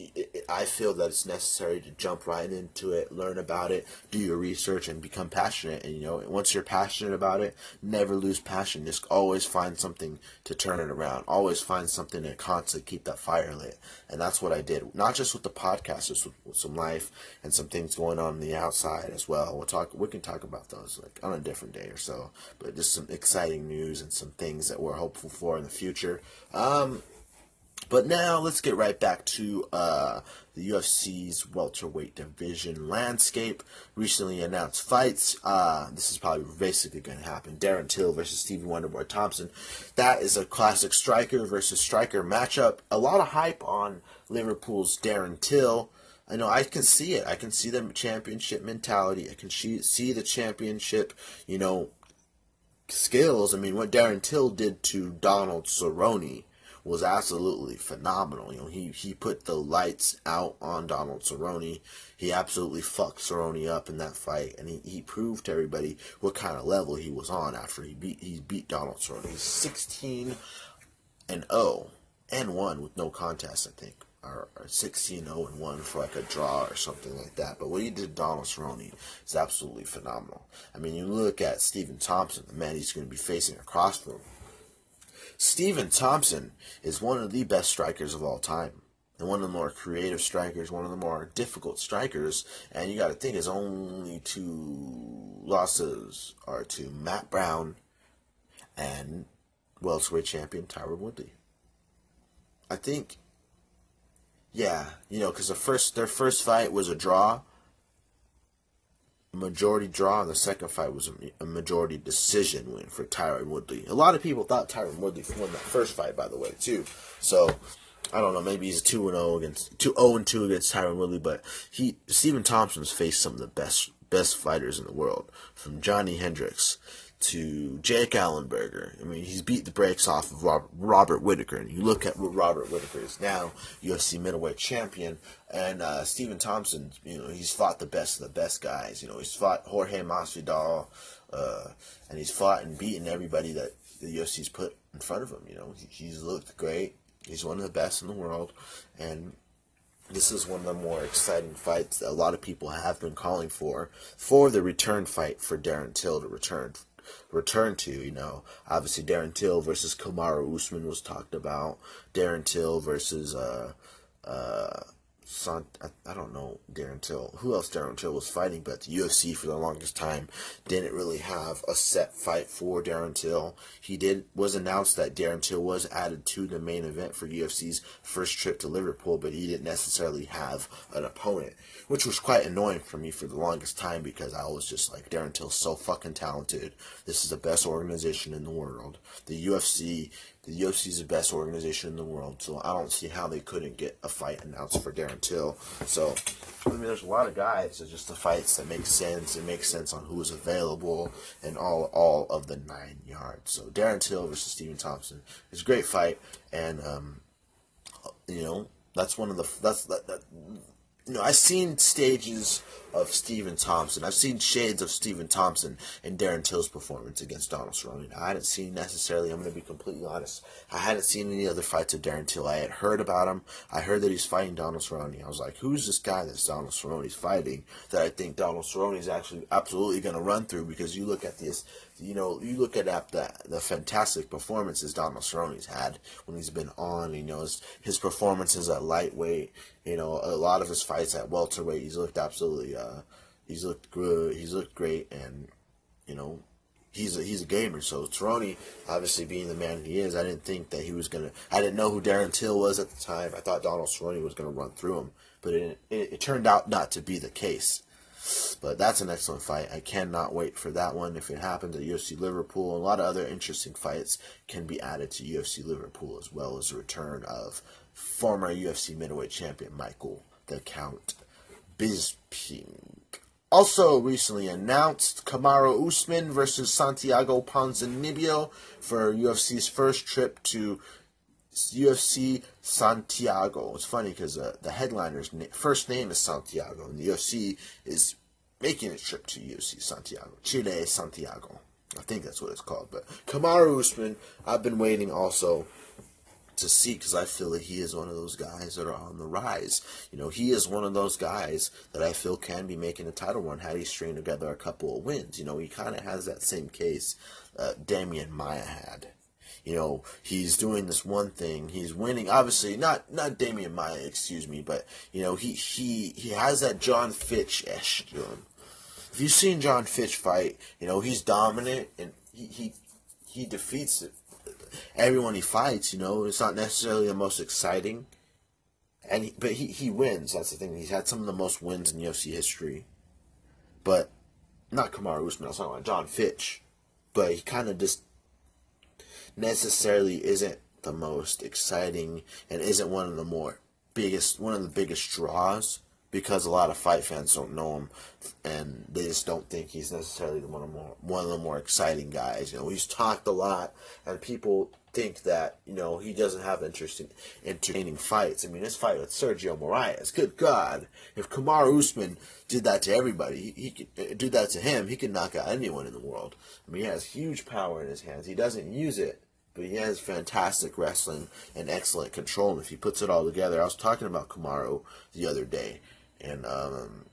I feel that it's necessary to jump right into it, learn about it, do your research, and become passionate. And you know, once you're passionate about it, never lose passion. Just always find something to turn it around. Always find something to constantly keep that fire lit. And that's what I did. Not just with the podcast, just with, with some life and some things going on, on the outside as well. We'll talk. We can talk about those like on a different day or so. But just some exciting news and some things that we're hopeful for in the future. Um, but now let's get right back to uh, the UFC's welterweight division landscape. Recently announced fights. Uh, this is probably basically going to happen. Darren Till versus Stevie Wonderboy Thompson. That is a classic striker versus striker matchup. A lot of hype on Liverpool's Darren Till. I know I can see it. I can see the championship mentality. I can see the championship, you know, skills. I mean, what Darren Till did to Donald Cerrone was absolutely phenomenal. You know, he, he put the lights out on Donald Cerrone. He absolutely fucked Cerrone up in that fight, and he, he proved to everybody what kind of level he was on after he beat he beat Donald Cerrone. He's 16 and 0 and 1 with no contest, I think. Or, 16 0 and 1 for like a draw or something like that. But what he did Donald Cerrone is absolutely phenomenal. I mean, you look at Stephen Thompson, the man he's going to be facing across from Stephen Thompson is one of the best strikers of all time. and one of the more creative strikers, one of the more difficult strikers. And you got to think his only two losses are to Matt Brown and welterweight champion Tyron Woodley. I think, yeah, you know, because the first their first fight was a draw, majority draw, the second fight was a, majority decision win for Tyron Woodley. A lot of people thought Tyron Woodley won that first fight, by the way, too. So I don't know. Maybe he's two and zero against two zero and two against Tyron Woodley, but he Stephen Thompson's faced some of the best best fighters in the world, from Johnny Hendricks to Jake Ellenberger. I mean, he's beat the brakes off of Robert, Robert Whitaker, and you look at what Robert Whitaker is now, UFC middleweight champion, and uh, Stephen Thompson. You know, he's fought the best of the best guys. You know, he's fought Jorge Masvidal, uh, and he's fought and beaten everybody that the UFC's put in front of him. You know, he, he's looked great. He's one of the best in the world, and this is one of the more exciting fights that a lot of people have been calling for for the return fight for Darren Till to return return to. You know, obviously Darren Till versus Kamaru Usman was talked about. Darren Till versus uh uh Son, I, I, don't know Darren Till. Who else Darren Till was fighting? But the UFC for the longest time didn't really have a set fight for Darren Till. He did was announced that Darren Till was added to the main event for UFC's first trip to Liverpool, but he didn't necessarily have an opponent, which was quite annoying for me for the longest time because I was just like Darren Till's so fucking talented. This is the best organization in the world. The UFC the UFC is the best organization in the world, so I don't see how they couldn't get a fight announced for Darren Till. So, I mean, there's a lot of guys. It's just the fights that make sense. It makes sense on who is available and all all of the nine yards. So, Darren Till versus Stephen Thompson is a great fight, and um, you know that's one of the that's that, that you know, I've seen stages of Stephen Thompson. I've seen shades of Stephen Thompson in Darren Till's performance against Donald Cerrone. I hadn't seen necessarily, I'm going to be completely honest, I hadn't seen any other fights of Darren Till. I had heard about him. I heard that he's fighting Donald Cerrone. I was like, who's this guy that Donald Cerrone's fighting that I think Donald Cerrone is actually absolutely going to run through because you look at this you know, you look at the the fantastic performances Donald Cerrone's had when he's been on. You know, his, his performances at lightweight. You know, a lot of his fights at welterweight, he's looked absolutely. Uh, Uh, he's looked good. He's looked great, and you know, he's a, he's a gamer. So Cerrone, obviously being the man he is, I didn't think that he was gonna. I didn't know who Darren Till was at the time. I thought Donald Cerrone was gonna run through him, but it, it, it turned out not to be the case. But that's an excellent fight. I cannot wait for that one. If it happens at UFC Liverpool, a lot of other interesting fights can be added to UFC Liverpool as well as the return of former UFC middleweight champion Michael the Count Bisping. Also recently announced Kamaru Usman versus Santiago Ponzinibbio for UFC's first trip to UFC Santiago. It's funny because uh, the headliner's na- first name is Santiago, and the UFC is making a trip to UFC Santiago, Chile Santiago. I think that's what it's called. But Kamaru Usman, I've been waiting also to see because I feel that he is one of those guys that are on the rise. You know, he is one of those guys that I feel can be making a title run had he string together a couple of wins. You know, he kind of has that same case uh, Demian Maia had you know, he's doing this one thing. He's winning. Obviously, not not Demian Maia, excuse me, but you know, he he he has that Jon Fitch ish. If you've seen Jon Fitch fight, you know he's dominant and he he, he defeats everyone he fights. You know, it's not necessarily the most exciting, and he, but he he wins. That's the thing. He's had some of the most wins in UFC history, but not Kamaru Usman. I was talking about Jon Fitch, but he kind of just necessarily isn't the most exciting and isn't one of the more biggest one of the biggest draws because a lot of fight fans don't know him and they just don't think he's necessarily one of the more one of the more exciting guys. You know, he's talked a lot and people think that, you know, he doesn't have interest in entertaining fights. I mean his fight with Sergio Moraes, good God. If Kamaru Usman did that to everybody, he, he could uh, do that to him, he could knock out anyone in the world. I mean he has huge power in his hands. He doesn't use it but he has fantastic wrestling and excellent control. And if he puts it all together, I was talking about Kamaru the other day, and um,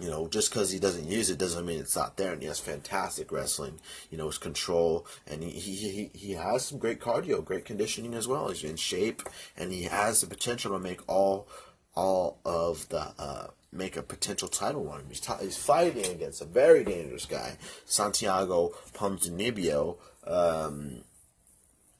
you know, just because he doesn't use it doesn't mean it's not there. And he has fantastic wrestling, you know, his control, and he he, he, has some great cardio, great conditioning as well. He's in shape, and he has the potential to make all all of the uh, make a potential title run. He's, t- he's fighting against a very dangerous guy, Santiago Ponzinibbio. Um,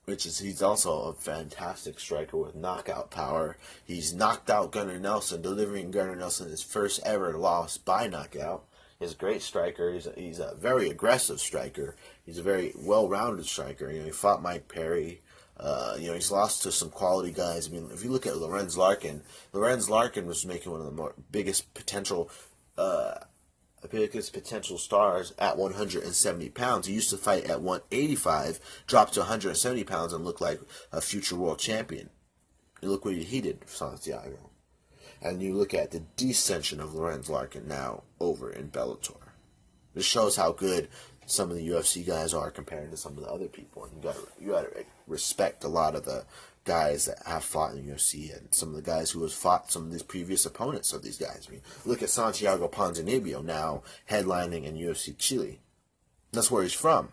which is he's also a fantastic striker with knockout power. He's knocked out Gunnar Nelson, delivering Gunnar Nelson his first ever loss by knockout. He's a great striker. He's a, he's a very aggressive striker. He's a very well-rounded striker. You know, he fought Mike Perry. Uh, you know, he's lost to some quality guys. I mean, if you look at Lorenz Larkin, Lorenz Larkin was making one of the more biggest potential uh, biggest potential stars at 170 pounds. He used to fight at 185, dropped to 170 pounds, and looked like a future world champion. You look what he did, Santiago. And you look at the descension of Lorenz Larkin now over in Bellator. This shows how good some of the UFC guys are compared to some of the other people. And you got you got to respect a lot of the guys that have fought in the UFC and some of the guys who have fought some of these previous opponents of these guys. I mean, look at Santiago Ponzinibbio now headlining in UFC Chile. That's where he's from.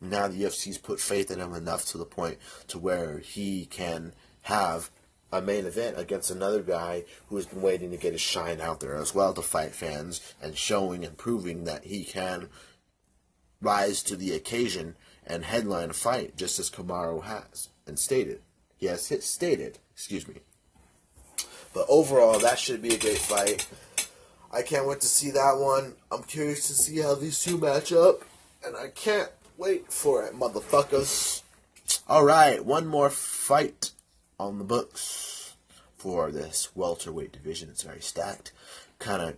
Now the UFC's put faith in him enough to the point to where he can have a main event against another guy who has been waiting to get his shine out there as well to fight fans and showing and proving that he can rise to the occasion and headline a fight just as Kamaru has and stated. Yes, it's stated. Excuse me. But overall, that should be a great fight. I can't wait to see that one. I'm curious to see how these two match up. And I can't wait for it, motherfuckers. Alright, one more fight on the books for this welterweight division. It's very stacked. Kind of,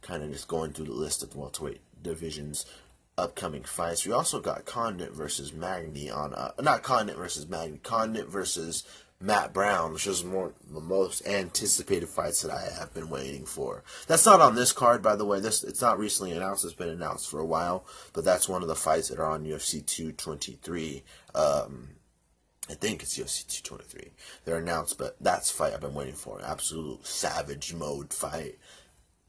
kind of just going through the list of the welterweight divisions upcoming fights. We also got Condit versus Magny on uh, not Condit versus Magny, Condit versus Matt Brown, which is more the most anticipated fights that I have been waiting for. That's not on this card, by the way. This it's not recently announced. It's been announced for a while, but that's one of the fights that are on UFC 223. Um, I think it's UFC 223. They're announced, but that's fight I've been waiting for. Absolute savage mode fight.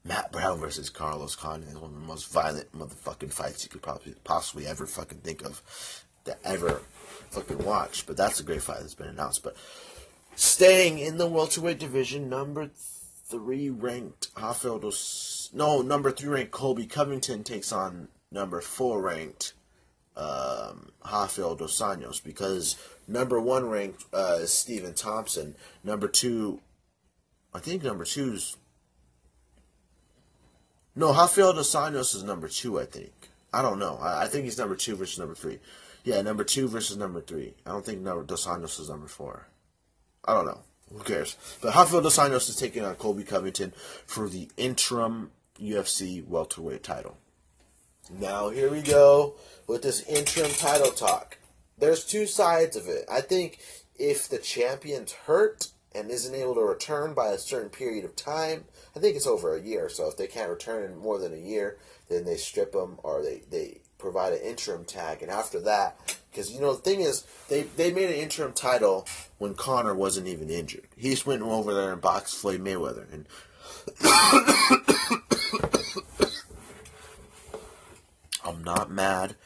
Matt Brown versus Carlos Condit is one of the most violent motherfucking fights you could probably possibly ever fucking think of to ever fucking watch. But that's a great fight that's been announced. But staying in the welterweight division, number three ranked Rafael dos no number three ranked Colby Covington takes on number four ranked um, Rafael dos Anjos because number one ranked uh, Stephen Thompson. Number two, I think number two is no, Rafael dos Anjos is number two, I think. I don't know. I, I, think he's number two versus number three. Yeah, number two versus number three. I don't think number dos Anjos is number four. I don't know. Who cares? But Rafael dos Anjos is taking on Colby Covington for the interim UFC welterweight title. Now here we go with this interim title talk. There's two sides of it. I think if the champion's hurt and isn't able to return by a certain period of time, I think it's over a year. So if they can't return in more than a year, then they strip them or they, they provide an interim tag. And after that, because you know the thing is, they they made an interim title when Conor wasn't even injured. He just went over there and boxed Floyd Mayweather, and <coughs> I'm not mad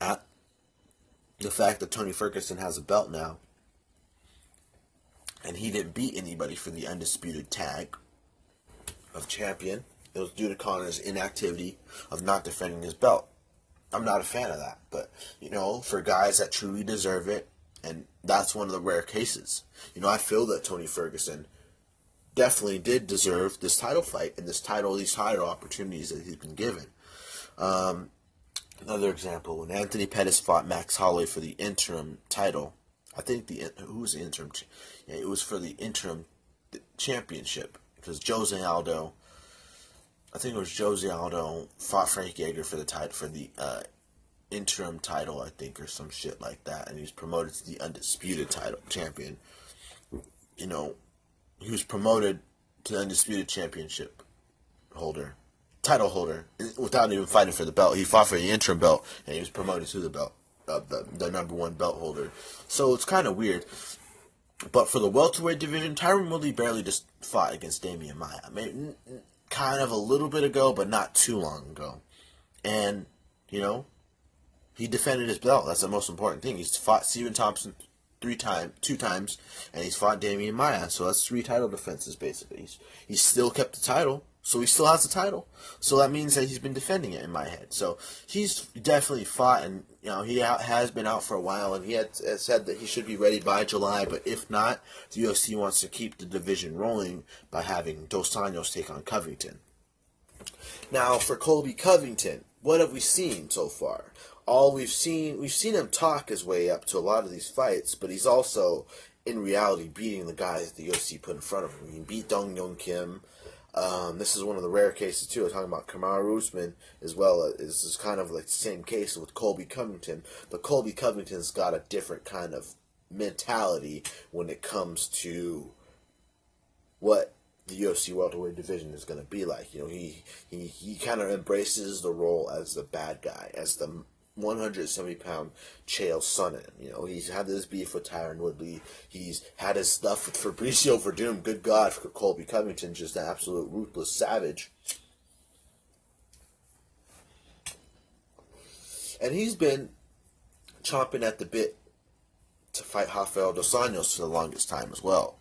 at the fact that Tony Ferguson has a belt now and he didn't beat anybody for the undisputed tag of champion. It was due to Conor's inactivity of not defending his belt. I'm not a fan of that, but you know, for guys that truly deserve it, and that's one of the rare cases. You know, I feel that Tony Ferguson definitely did deserve this title fight and this title, these title opportunities that he's been given. Um, another example: when Anthony Pettis fought Max Holloway for the interim title, I think the who was the interim? Yeah, it was for the interim championship because Jose Aldo, I think it was Jose Aldo fought Frankie Edgar for the title for the uh, interim title, I think, or some shit like that, and he was promoted to the undisputed title champion. You know, he was promoted to the undisputed championship holder, title holder, without even fighting for the belt. He fought for the interim belt, and he was promoted to the belt, uh, the the number one belt holder. So it's kind of weird. But for the welterweight division, Tyron Woodley barely just fought against Demian Maia. I mean, kind of a little bit ago, but not too long ago. And, you know, he defended his belt. That's the most important thing. He's fought Stephen Thompson three times, two times, and he's fought Demian Maia. So that's three title defenses basically. He's, he's still kept the title, so he still has the title. So that means that he's been defending it in my head. So he's definitely fought, and you know he has been out for a while, and he had, had said that he should be ready by July. But if not, the UFC wants to keep the division rolling by having Dos Anjos take on Covington. Now for Colby Covington, what have we seen so far? All we've seen, we've seen him talk his way up to a lot of these fights, but he's also in reality beating the guys the UFC put in front of him. He beat Dong Hyun Kim. Um, this is one of the rare cases too. I'm talking about Kamaru Usman as well. This is kind of like the same case with Colby Covington, but Colby Covington's got a different kind of mentality when it comes to what the UFC welterweight division is going to be like. You know, he he he kind of embraces the role as the bad guy, as the 170 pound Chael Sonnen. You know, he's had this beef with Tyron Woodley. He's had his stuff with Fabricio Werdum. Good God, for Colby Covington, just an absolute ruthless savage. And he's been chomping at the bit to fight Rafael Dos Anjos for the longest time as well.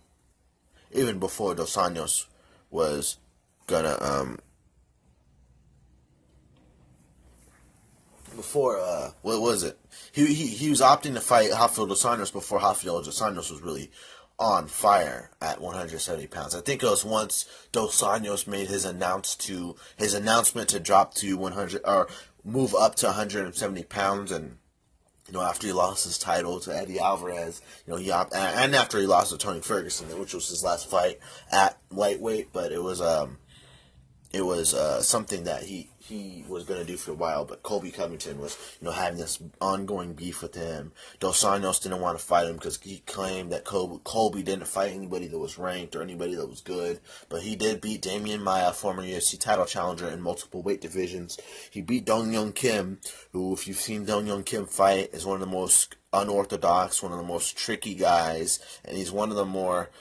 Even before Dos Anjos was gonna um, before uh, what was it? He, he he was opting to fight Rafael dos Anjos before Rafael dos Anjos was really on fire at 170 pounds. I think it was once Dos Anjos made his announce to his announcement to drop to 100 or move up to 170 pounds and you know, after he lost his title to Eddie Alvarez, you know, he and after he lost to Tony Ferguson, which was his last fight at lightweight, but it was um, it was uh, something that he he was going to do for a while, but Colby Covington was, you know, having this ongoing beef with him. Dos Anjos didn't want to fight him because he claimed that Colby, Colby didn't fight anybody that was ranked or anybody that was good, but he did beat Demian Maia, former UFC title challenger in multiple weight divisions. He beat Dong Hyun Kim, who, if you've seen Dong Hyun Kim fight, is one of the most unorthodox, one of the most tricky guys, and he's one of the more,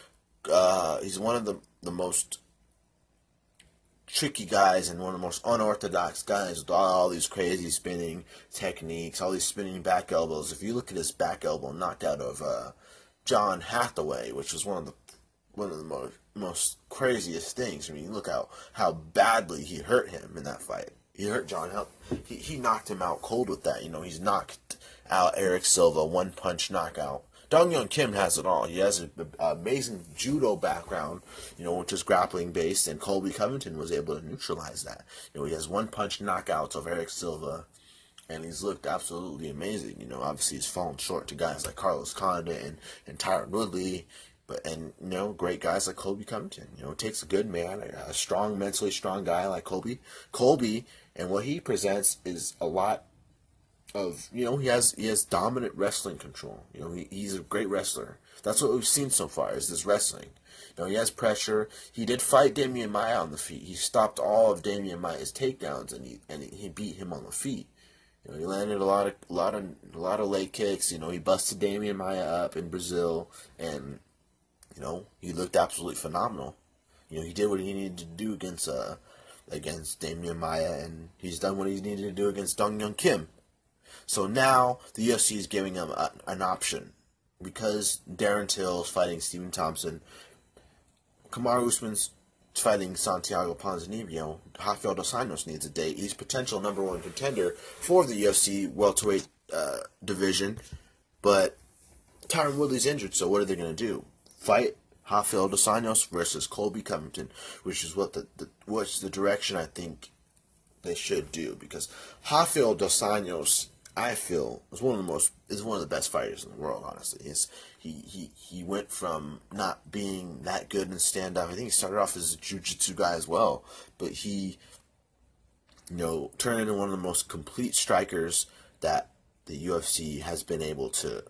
uh, he's one of the, the most tricky guys and one of the most unorthodox guys with all these crazy spinning techniques, all these spinning back elbows. If you look at his back elbow knocked out of uh, John Hathaway, which was one of the one of the most most craziest things. I mean, look how how badly he hurt him in that fight. He hurt John. He he knocked him out cold with that. You know, he's knocked out Erick Silva one punch knockout. Dong Hyun Kim has it all. He has an amazing judo background, you know, which is grappling based, and Colby Covington was able to neutralize that. You know, he has one punch knockouts of Erick Silva, and he's looked absolutely amazing. You know, obviously he's fallen short to guys like Carlos Condit and, and Tyron Woodley, but and you know, great guys like Colby Covington. You know, it takes a good man, a strong, mentally strong guy like Colby. Colby and what he presents is a lot of you know he has he has dominant wrestling control. You know he, he's a great wrestler. That's what we've seen so far is this wrestling. You know he has pressure. He did fight Demian Maia on the feet. He stopped all of Demian Maia's takedowns and he and he beat him on the feet. You know he landed a lot of a lot of a lot of leg kicks. You know he busted Demian Maia up in Brazil and you know he looked absolutely phenomenal. You know he did what he needed to do against uh against Demian Maia and he's done what he needed to do against Dong Hyun Kim. So now the UFC is giving him a, an option because Darren Till's fighting Stephen Thompson, Kamaru Usman's fighting Santiago Ponzinibbio, Rafael dos Anjos needs a date. He's potential number one contender for the UFC welterweight uh, division, but Tyron Woodley's injured, so what are they going to do? Fight Rafael dos Anjos versus Colby Covington, which is what the, the what's the direction I think they should do because Rafael dos Anjos I feel is one of the most is one of the best fighters in the world. Honestly, He's, he he he went from not being that good in standoff. I think he started off as a jiu-jitsu guy as well, but he you know turned into one of the most complete strikers that the UFC has been able to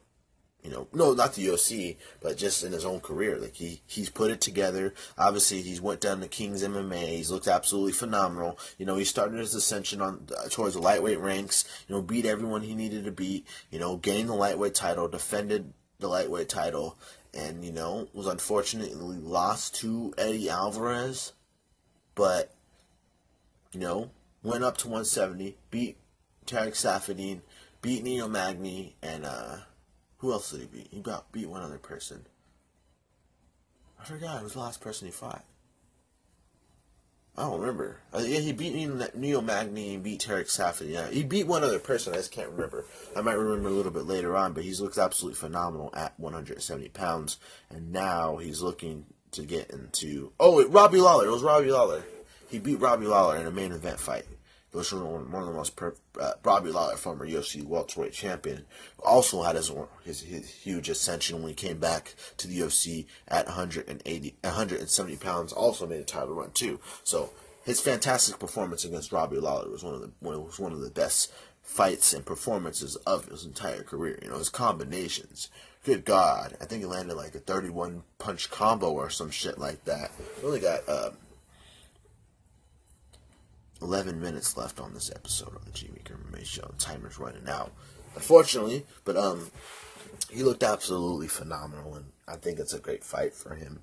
you know, no, not the UFC, but just in his own career. Like he he's put it together. Obviously, he's went down to King's MMA. He's looked absolutely phenomenal. You know, he started his ascension on uh, towards the lightweight ranks. You know, beat everyone he needed to beat. You know, gained the lightweight title, defended the lightweight title, and you know was unfortunately lost to Eddie Alvarez. But you know, went up to 170, beat Tarek Saffiedine, beat Neil Magny, and uh, who else did he beat? He got beat one other person. I forgot. It was the last person he fought. I don't remember. Uh, yeah, he beat Neil Magny and beat Tarek Saffiedine. Yeah, he beat one other person. I just can't remember. I might remember a little bit later on, but he's looked absolutely phenomenal at 170 pounds, and now he's looking to get into. Oh, wait, Robbie Lawler. It was Robbie Lawler. He beat Robbie Lawler in a main event fight. Was one, one of the most per, uh, Robbie Lawler, former UFC welterweight champion, also had his, his, his huge ascension when he came back to the UFC at 180, 170 pounds. Also made a title run too. So his fantastic performance against Robbie Lawler was one of the was one of the best fights and performances of his entire career. You know his combinations. Good God, I think he landed like a 31 punch combo or some shit like that. Really got. Uh, 11 minutes left on this episode of the Meeker MMA show. Timer's running out, unfortunately. But um, he looked absolutely phenomenal, and I think it's a great fight for him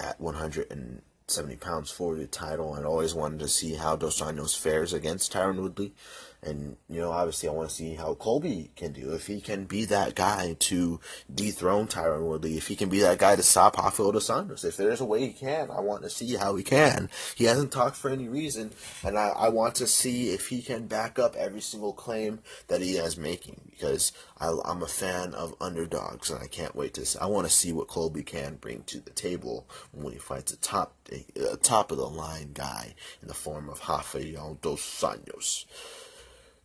at 170 pounds for the title. And always wanted to see how Dos Anjos fares against Tyron Woodley. And, you know, obviously I want to see how Colby can do. If he can be that guy to dethrone Tyron Woodley, if he can be that guy to stop Rafael dos. If there's a way he can, I want to see how he can. He hasn't talked for any reason, and I, I want to see if he can back up every single claim that he is making because I, am a fan of underdogs, and I can't wait to. See, I want to see what Colby can bring to the table when he fights a top, a, a top of the line guy in the form of Rafael dos Anjos.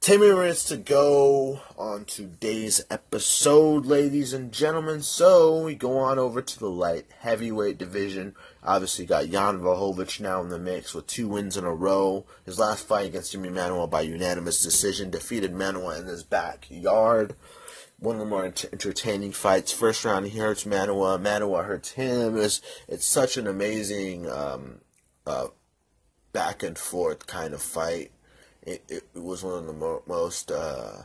10 minutes to go on today's episode, ladies and gentlemen. So we go on over to the light heavyweight division. Obviously, got Jan Blachowicz now in the mix with two wins in a row. His last fight against Jimmy Manuwa by unanimous decision defeated Manuwa in his backyard. One of the more entertaining fights. First round, he hurts Manuwa. Manuwa hurts him. It's, it's such an amazing um, uh, back and forth kind of fight it, it, was one of the mo- most uh,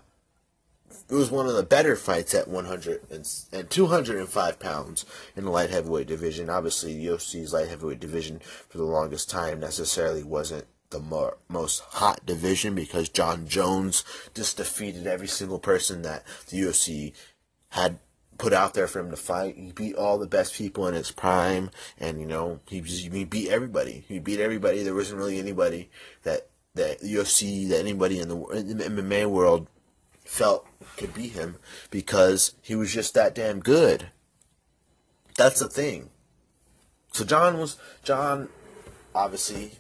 it was one of the better fights at 100 and, and 205 pounds in the light heavyweight division. Obviously, the UFC's light heavyweight division for the longest time necessarily wasn't the more, most hot division because Jon Jones just defeated every single person that the UFC had put out there for him to fight. He beat all the best people in his prime, and you know he, he beat everybody. He beat everybody. There wasn't really anybody that that UFC, that anybody in the, in the MMA world felt could beat him because he was just that damn good. That's the thing. So John was John obviously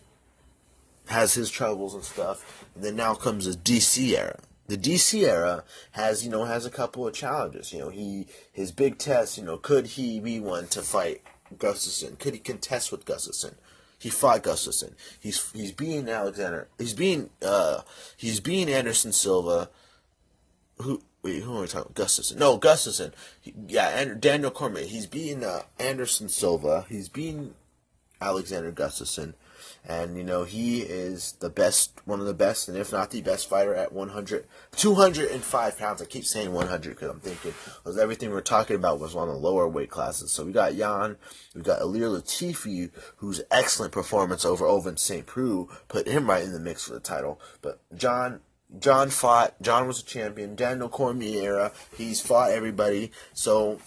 has his troubles and stuff. And then now comes the DC era. The DC era has, you know, has a couple of challenges. You know, he his big test, you know, could he be one to fight Gustafsson? Could he contest with Gustafsson? He fought Gustafsson. He's he's being Alexander. He's being uh he's being Anderson Silva. Who wait who are we talking? Gustafsson. No Gustafsson. He, yeah, and Daniel Cormier. He's being uh, Anderson Silva. He's being Alexander Gustafsson and you know he is the best one of the best and if not the best fighter at 100 205 pounds. I keep saying 100 because i'm thinking because everything we're talking about was on the lower weight classes. So we got jan we got Ilir Latifi whose excellent performance over Ovince St. Preux put him right in the mix for the title. But John, John fought John was a champion. Daniel cormier era he's fought everybody. So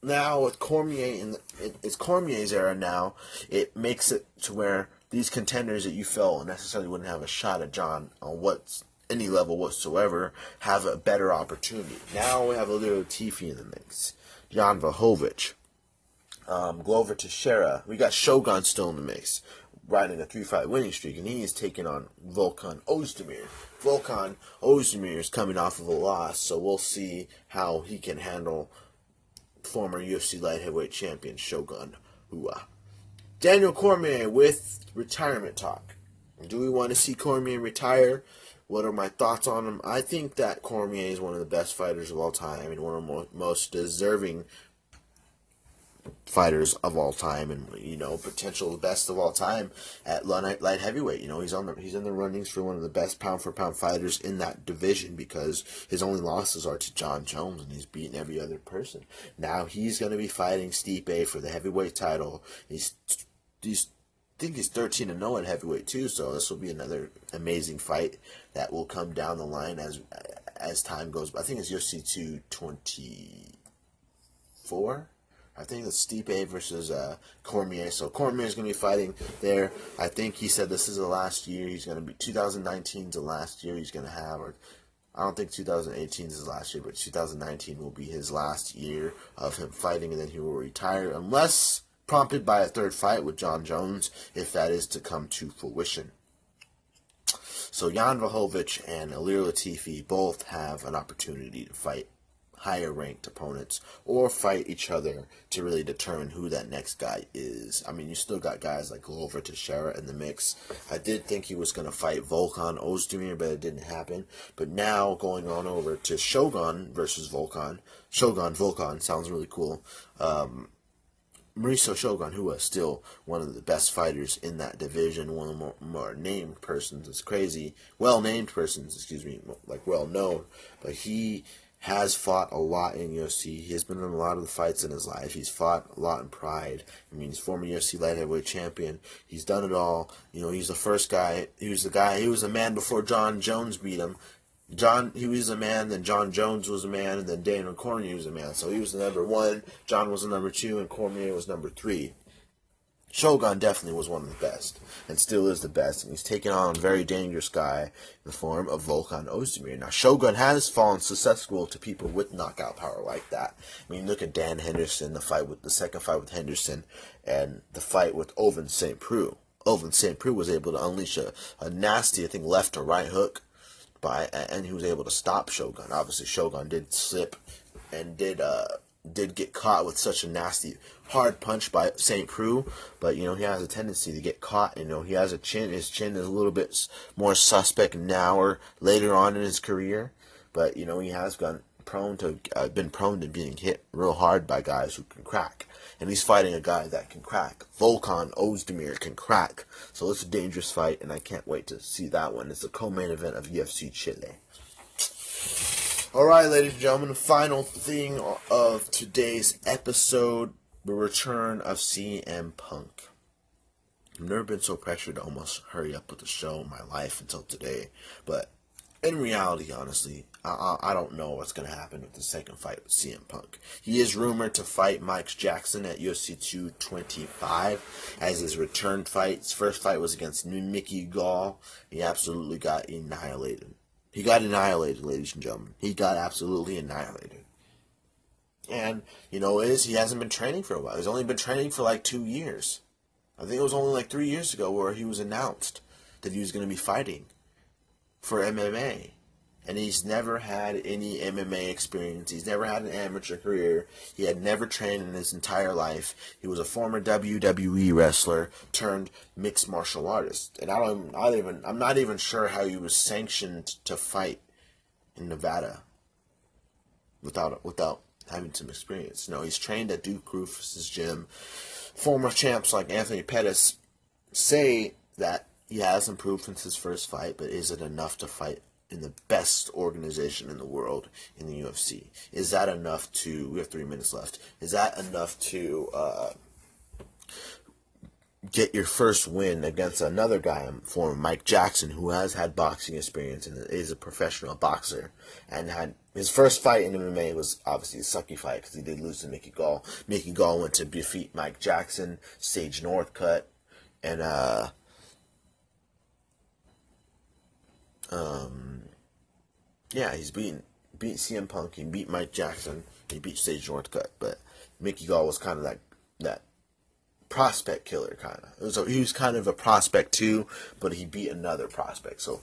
now with cormier in the, it, it's cormier's era now it makes it to where these contenders that you felt necessarily wouldn't have a shot at John on what any level whatsoever have a better opportunity. Now we have a Latifi in the mix. Jan Blachowicz. Um, Glover Teixeira. We got Shogun still in the mix, riding a 3 5 winning streak, and he is taking on Volkan Ozdemir. Volkan Ozdemir is coming off of a loss, so we'll see how he can handle former UFC light heavyweight champion Shogun Rua. Daniel Cormier with retirement talk. Do we want to see Cormier retire? What are my thoughts on him? I think that Cormier is one of the best fighters of all time and one of the most deserving fighters of all time, and you know potential best of all time at light heavyweight. You know he's on the he's in the runnings for one of the best pound for pound fighters in that division because his only losses are to Jon Jones, and he's beaten every other person. Now he's going to be fighting Stipe for the heavyweight title. He's he's think he's 13 and 0 at heavyweight too. So this will be another amazing fight that will come down the line as as time goes. I think it's UFC 224. I think it's Stipe versus uh, Cormier. So Cormier is going to be fighting there. I think he said this is the last year he's going to be. 2019 is the last year he's going to have, or I don't think 2018 is his last year, but 2019 will be his last year of him fighting, and then he will retire unless prompted by a third fight with Jon Jones, if that is to come to fruition. So Jan Blachowicz and Ilir Latifi both have an opportunity to fight higher ranked opponents or fight each other to really determine who that next guy is. I mean, you still got guys like Glover Teixeira in the mix. I did think he was going to fight Volkan Ozdemir, but it didn't happen. But now going on over to Shogun versus Volkan. Shogun Volkan sounds really cool. Um, Mauricio Shogun, who was still one of the best fighters in that division, one of the more, more named persons, it's crazy, well named persons, excuse me, like well known, but he has fought a lot in UFC. He has been in a lot of the fights in his life. He's fought a lot in Pride. I mean, he's former UFC light heavyweight champion. He's done it all. You know, he's the first guy. He was the guy. He was the man before Jon Jones beat him. John, he was a man. Then Jon Jones was a man, and then Daniel Cormier was a man. So he was the number one. John was the number two, and Cormier was number three. Shogun definitely was one of the best, and still is the best, and he's taken on a very dangerous guy in the form of Volkan Ozdemir. Now, Shogun has fallen susceptible to people with knockout power like that. I mean, look at Dan Henderson, the fight with the second fight with Henderson, and the fight with Ovince St. Preux. Ovince St. Preux was able to unleash a, a nasty, I think, left or right hook, by, and he was able to stop Shogun. Obviously, Shogun did slip and did uh, did get caught with such a nasty hard punch by St. Preux, but you know he has a tendency to get caught. You know he has a chin. His chin is a little bit more suspect now or later on in his career, but you know he has gone prone to uh, been prone to being hit real hard by guys who can crack, and he's fighting a guy that can crack. Volkan Ozdemir can crack, so it's a dangerous fight, and I can't wait to see that one. It's the co-main event of UFC Chile. All right, ladies and gentlemen, the final thing of today's episode the return of CM Punk. I've never been so pressured to almost hurry up with the show in my life until today. But in reality, honestly, I, I don't know what's going to happen with the second fight with CM Punk. He is rumored to fight Mike Jackson at UFC 225 as his return fight. His first fight was against Mickey Gall. He absolutely got annihilated. He got annihilated, ladies and gentlemen. He got absolutely annihilated. And, you know, is he hasn't been training for a while. He's only been training for like two years. I think it was only like three years ago where he was announced that he was going to be fighting for MMA. And he's never had any MMA experience. He's never had an amateur career. He had never trained in his entire life. He was a former WWE wrestler turned mixed martial artist. And I don't, I don't even, I'm not even sure how he was sanctioned to fight in Nevada without without having some experience. Know, he's trained at Duke Roufus's gym. Former champs like Anthony Pettis say that he has improved since his first fight, but is it enough to fight in the best organization in the world in the UFC? Is that enough to? We have three minutes left. Is that enough to uh, get your first win against another guy, former Mike Jackson, who has had boxing experience and is a professional boxer, and had his first fight in MMA was obviously a sucky fight because he did lose to Mickey Gall. Mickey Gall went to defeat Mike Jackson, Sage Northcutt, and uh, um, yeah, he's beaten beat CM Punk. He beat Mike Jackson. He beat Sage Northcutt, but Mickey Gall was kind of like that prospect killer kind of. So he was kind of a prospect too, but he beat another prospect. So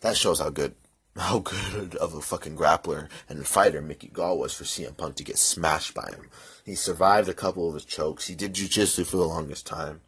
that shows how good <laughs> how good of a fucking grappler and fighter Mickey Gall was for CM Punk to get smashed by him. He survived a couple of his chokes. He did jiu-jitsu for the longest time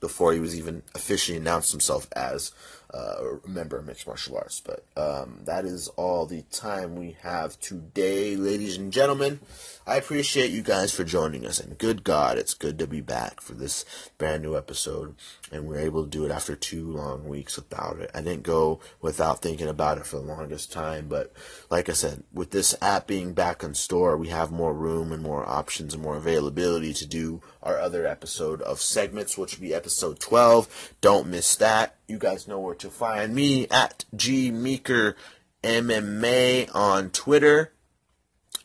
before he was even officially announced himself as uh, member of mixed martial arts. But um, that is all the time we have today, ladies and gentlemen. I appreciate you guys for joining us, and good God, it's good to be back for this brand new episode. And we are able to do it after two long weeks without it. I didn't go without thinking about it for the longest time, but like I said, with this app being back in store, we have more room and more options and more availability to do our other episode of segments, which will be episode 12. Don't miss that. You guys know where to find me at G Meeker MMA on Twitter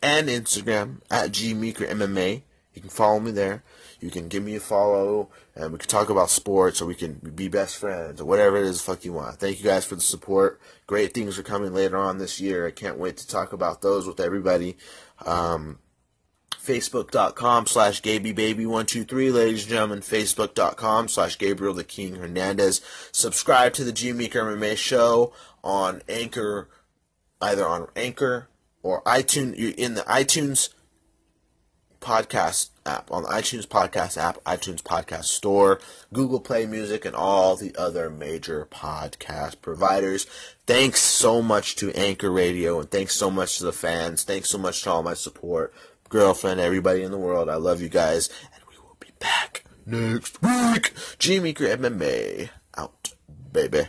and Instagram at G Meeker MMA. You can follow me there. You can give me a follow, and we can talk about sports, or we can be best friends, or whatever it is fuck you want. Thank you guys for the support. Great things are coming later on this year. I can't wait to talk about those with everybody. Um, Facebook.com slash GabyBaby123, ladies and gentlemen. Facebook.com slash Gabriel the King Hernandez. Subscribe to the G Meeker MMA show on Anchor, either on Anchor or iTunes, in the iTunes podcast app, on the iTunes podcast app, iTunes podcast store, Google Play Music, and all the other major podcast providers. Thanks so much to Anchor Radio, and thanks so much to the fans. Thanks so much to all my support, girlfriend, everybody in the world. I love you guys, and we will be back next week. G Meeker MMA out, baby.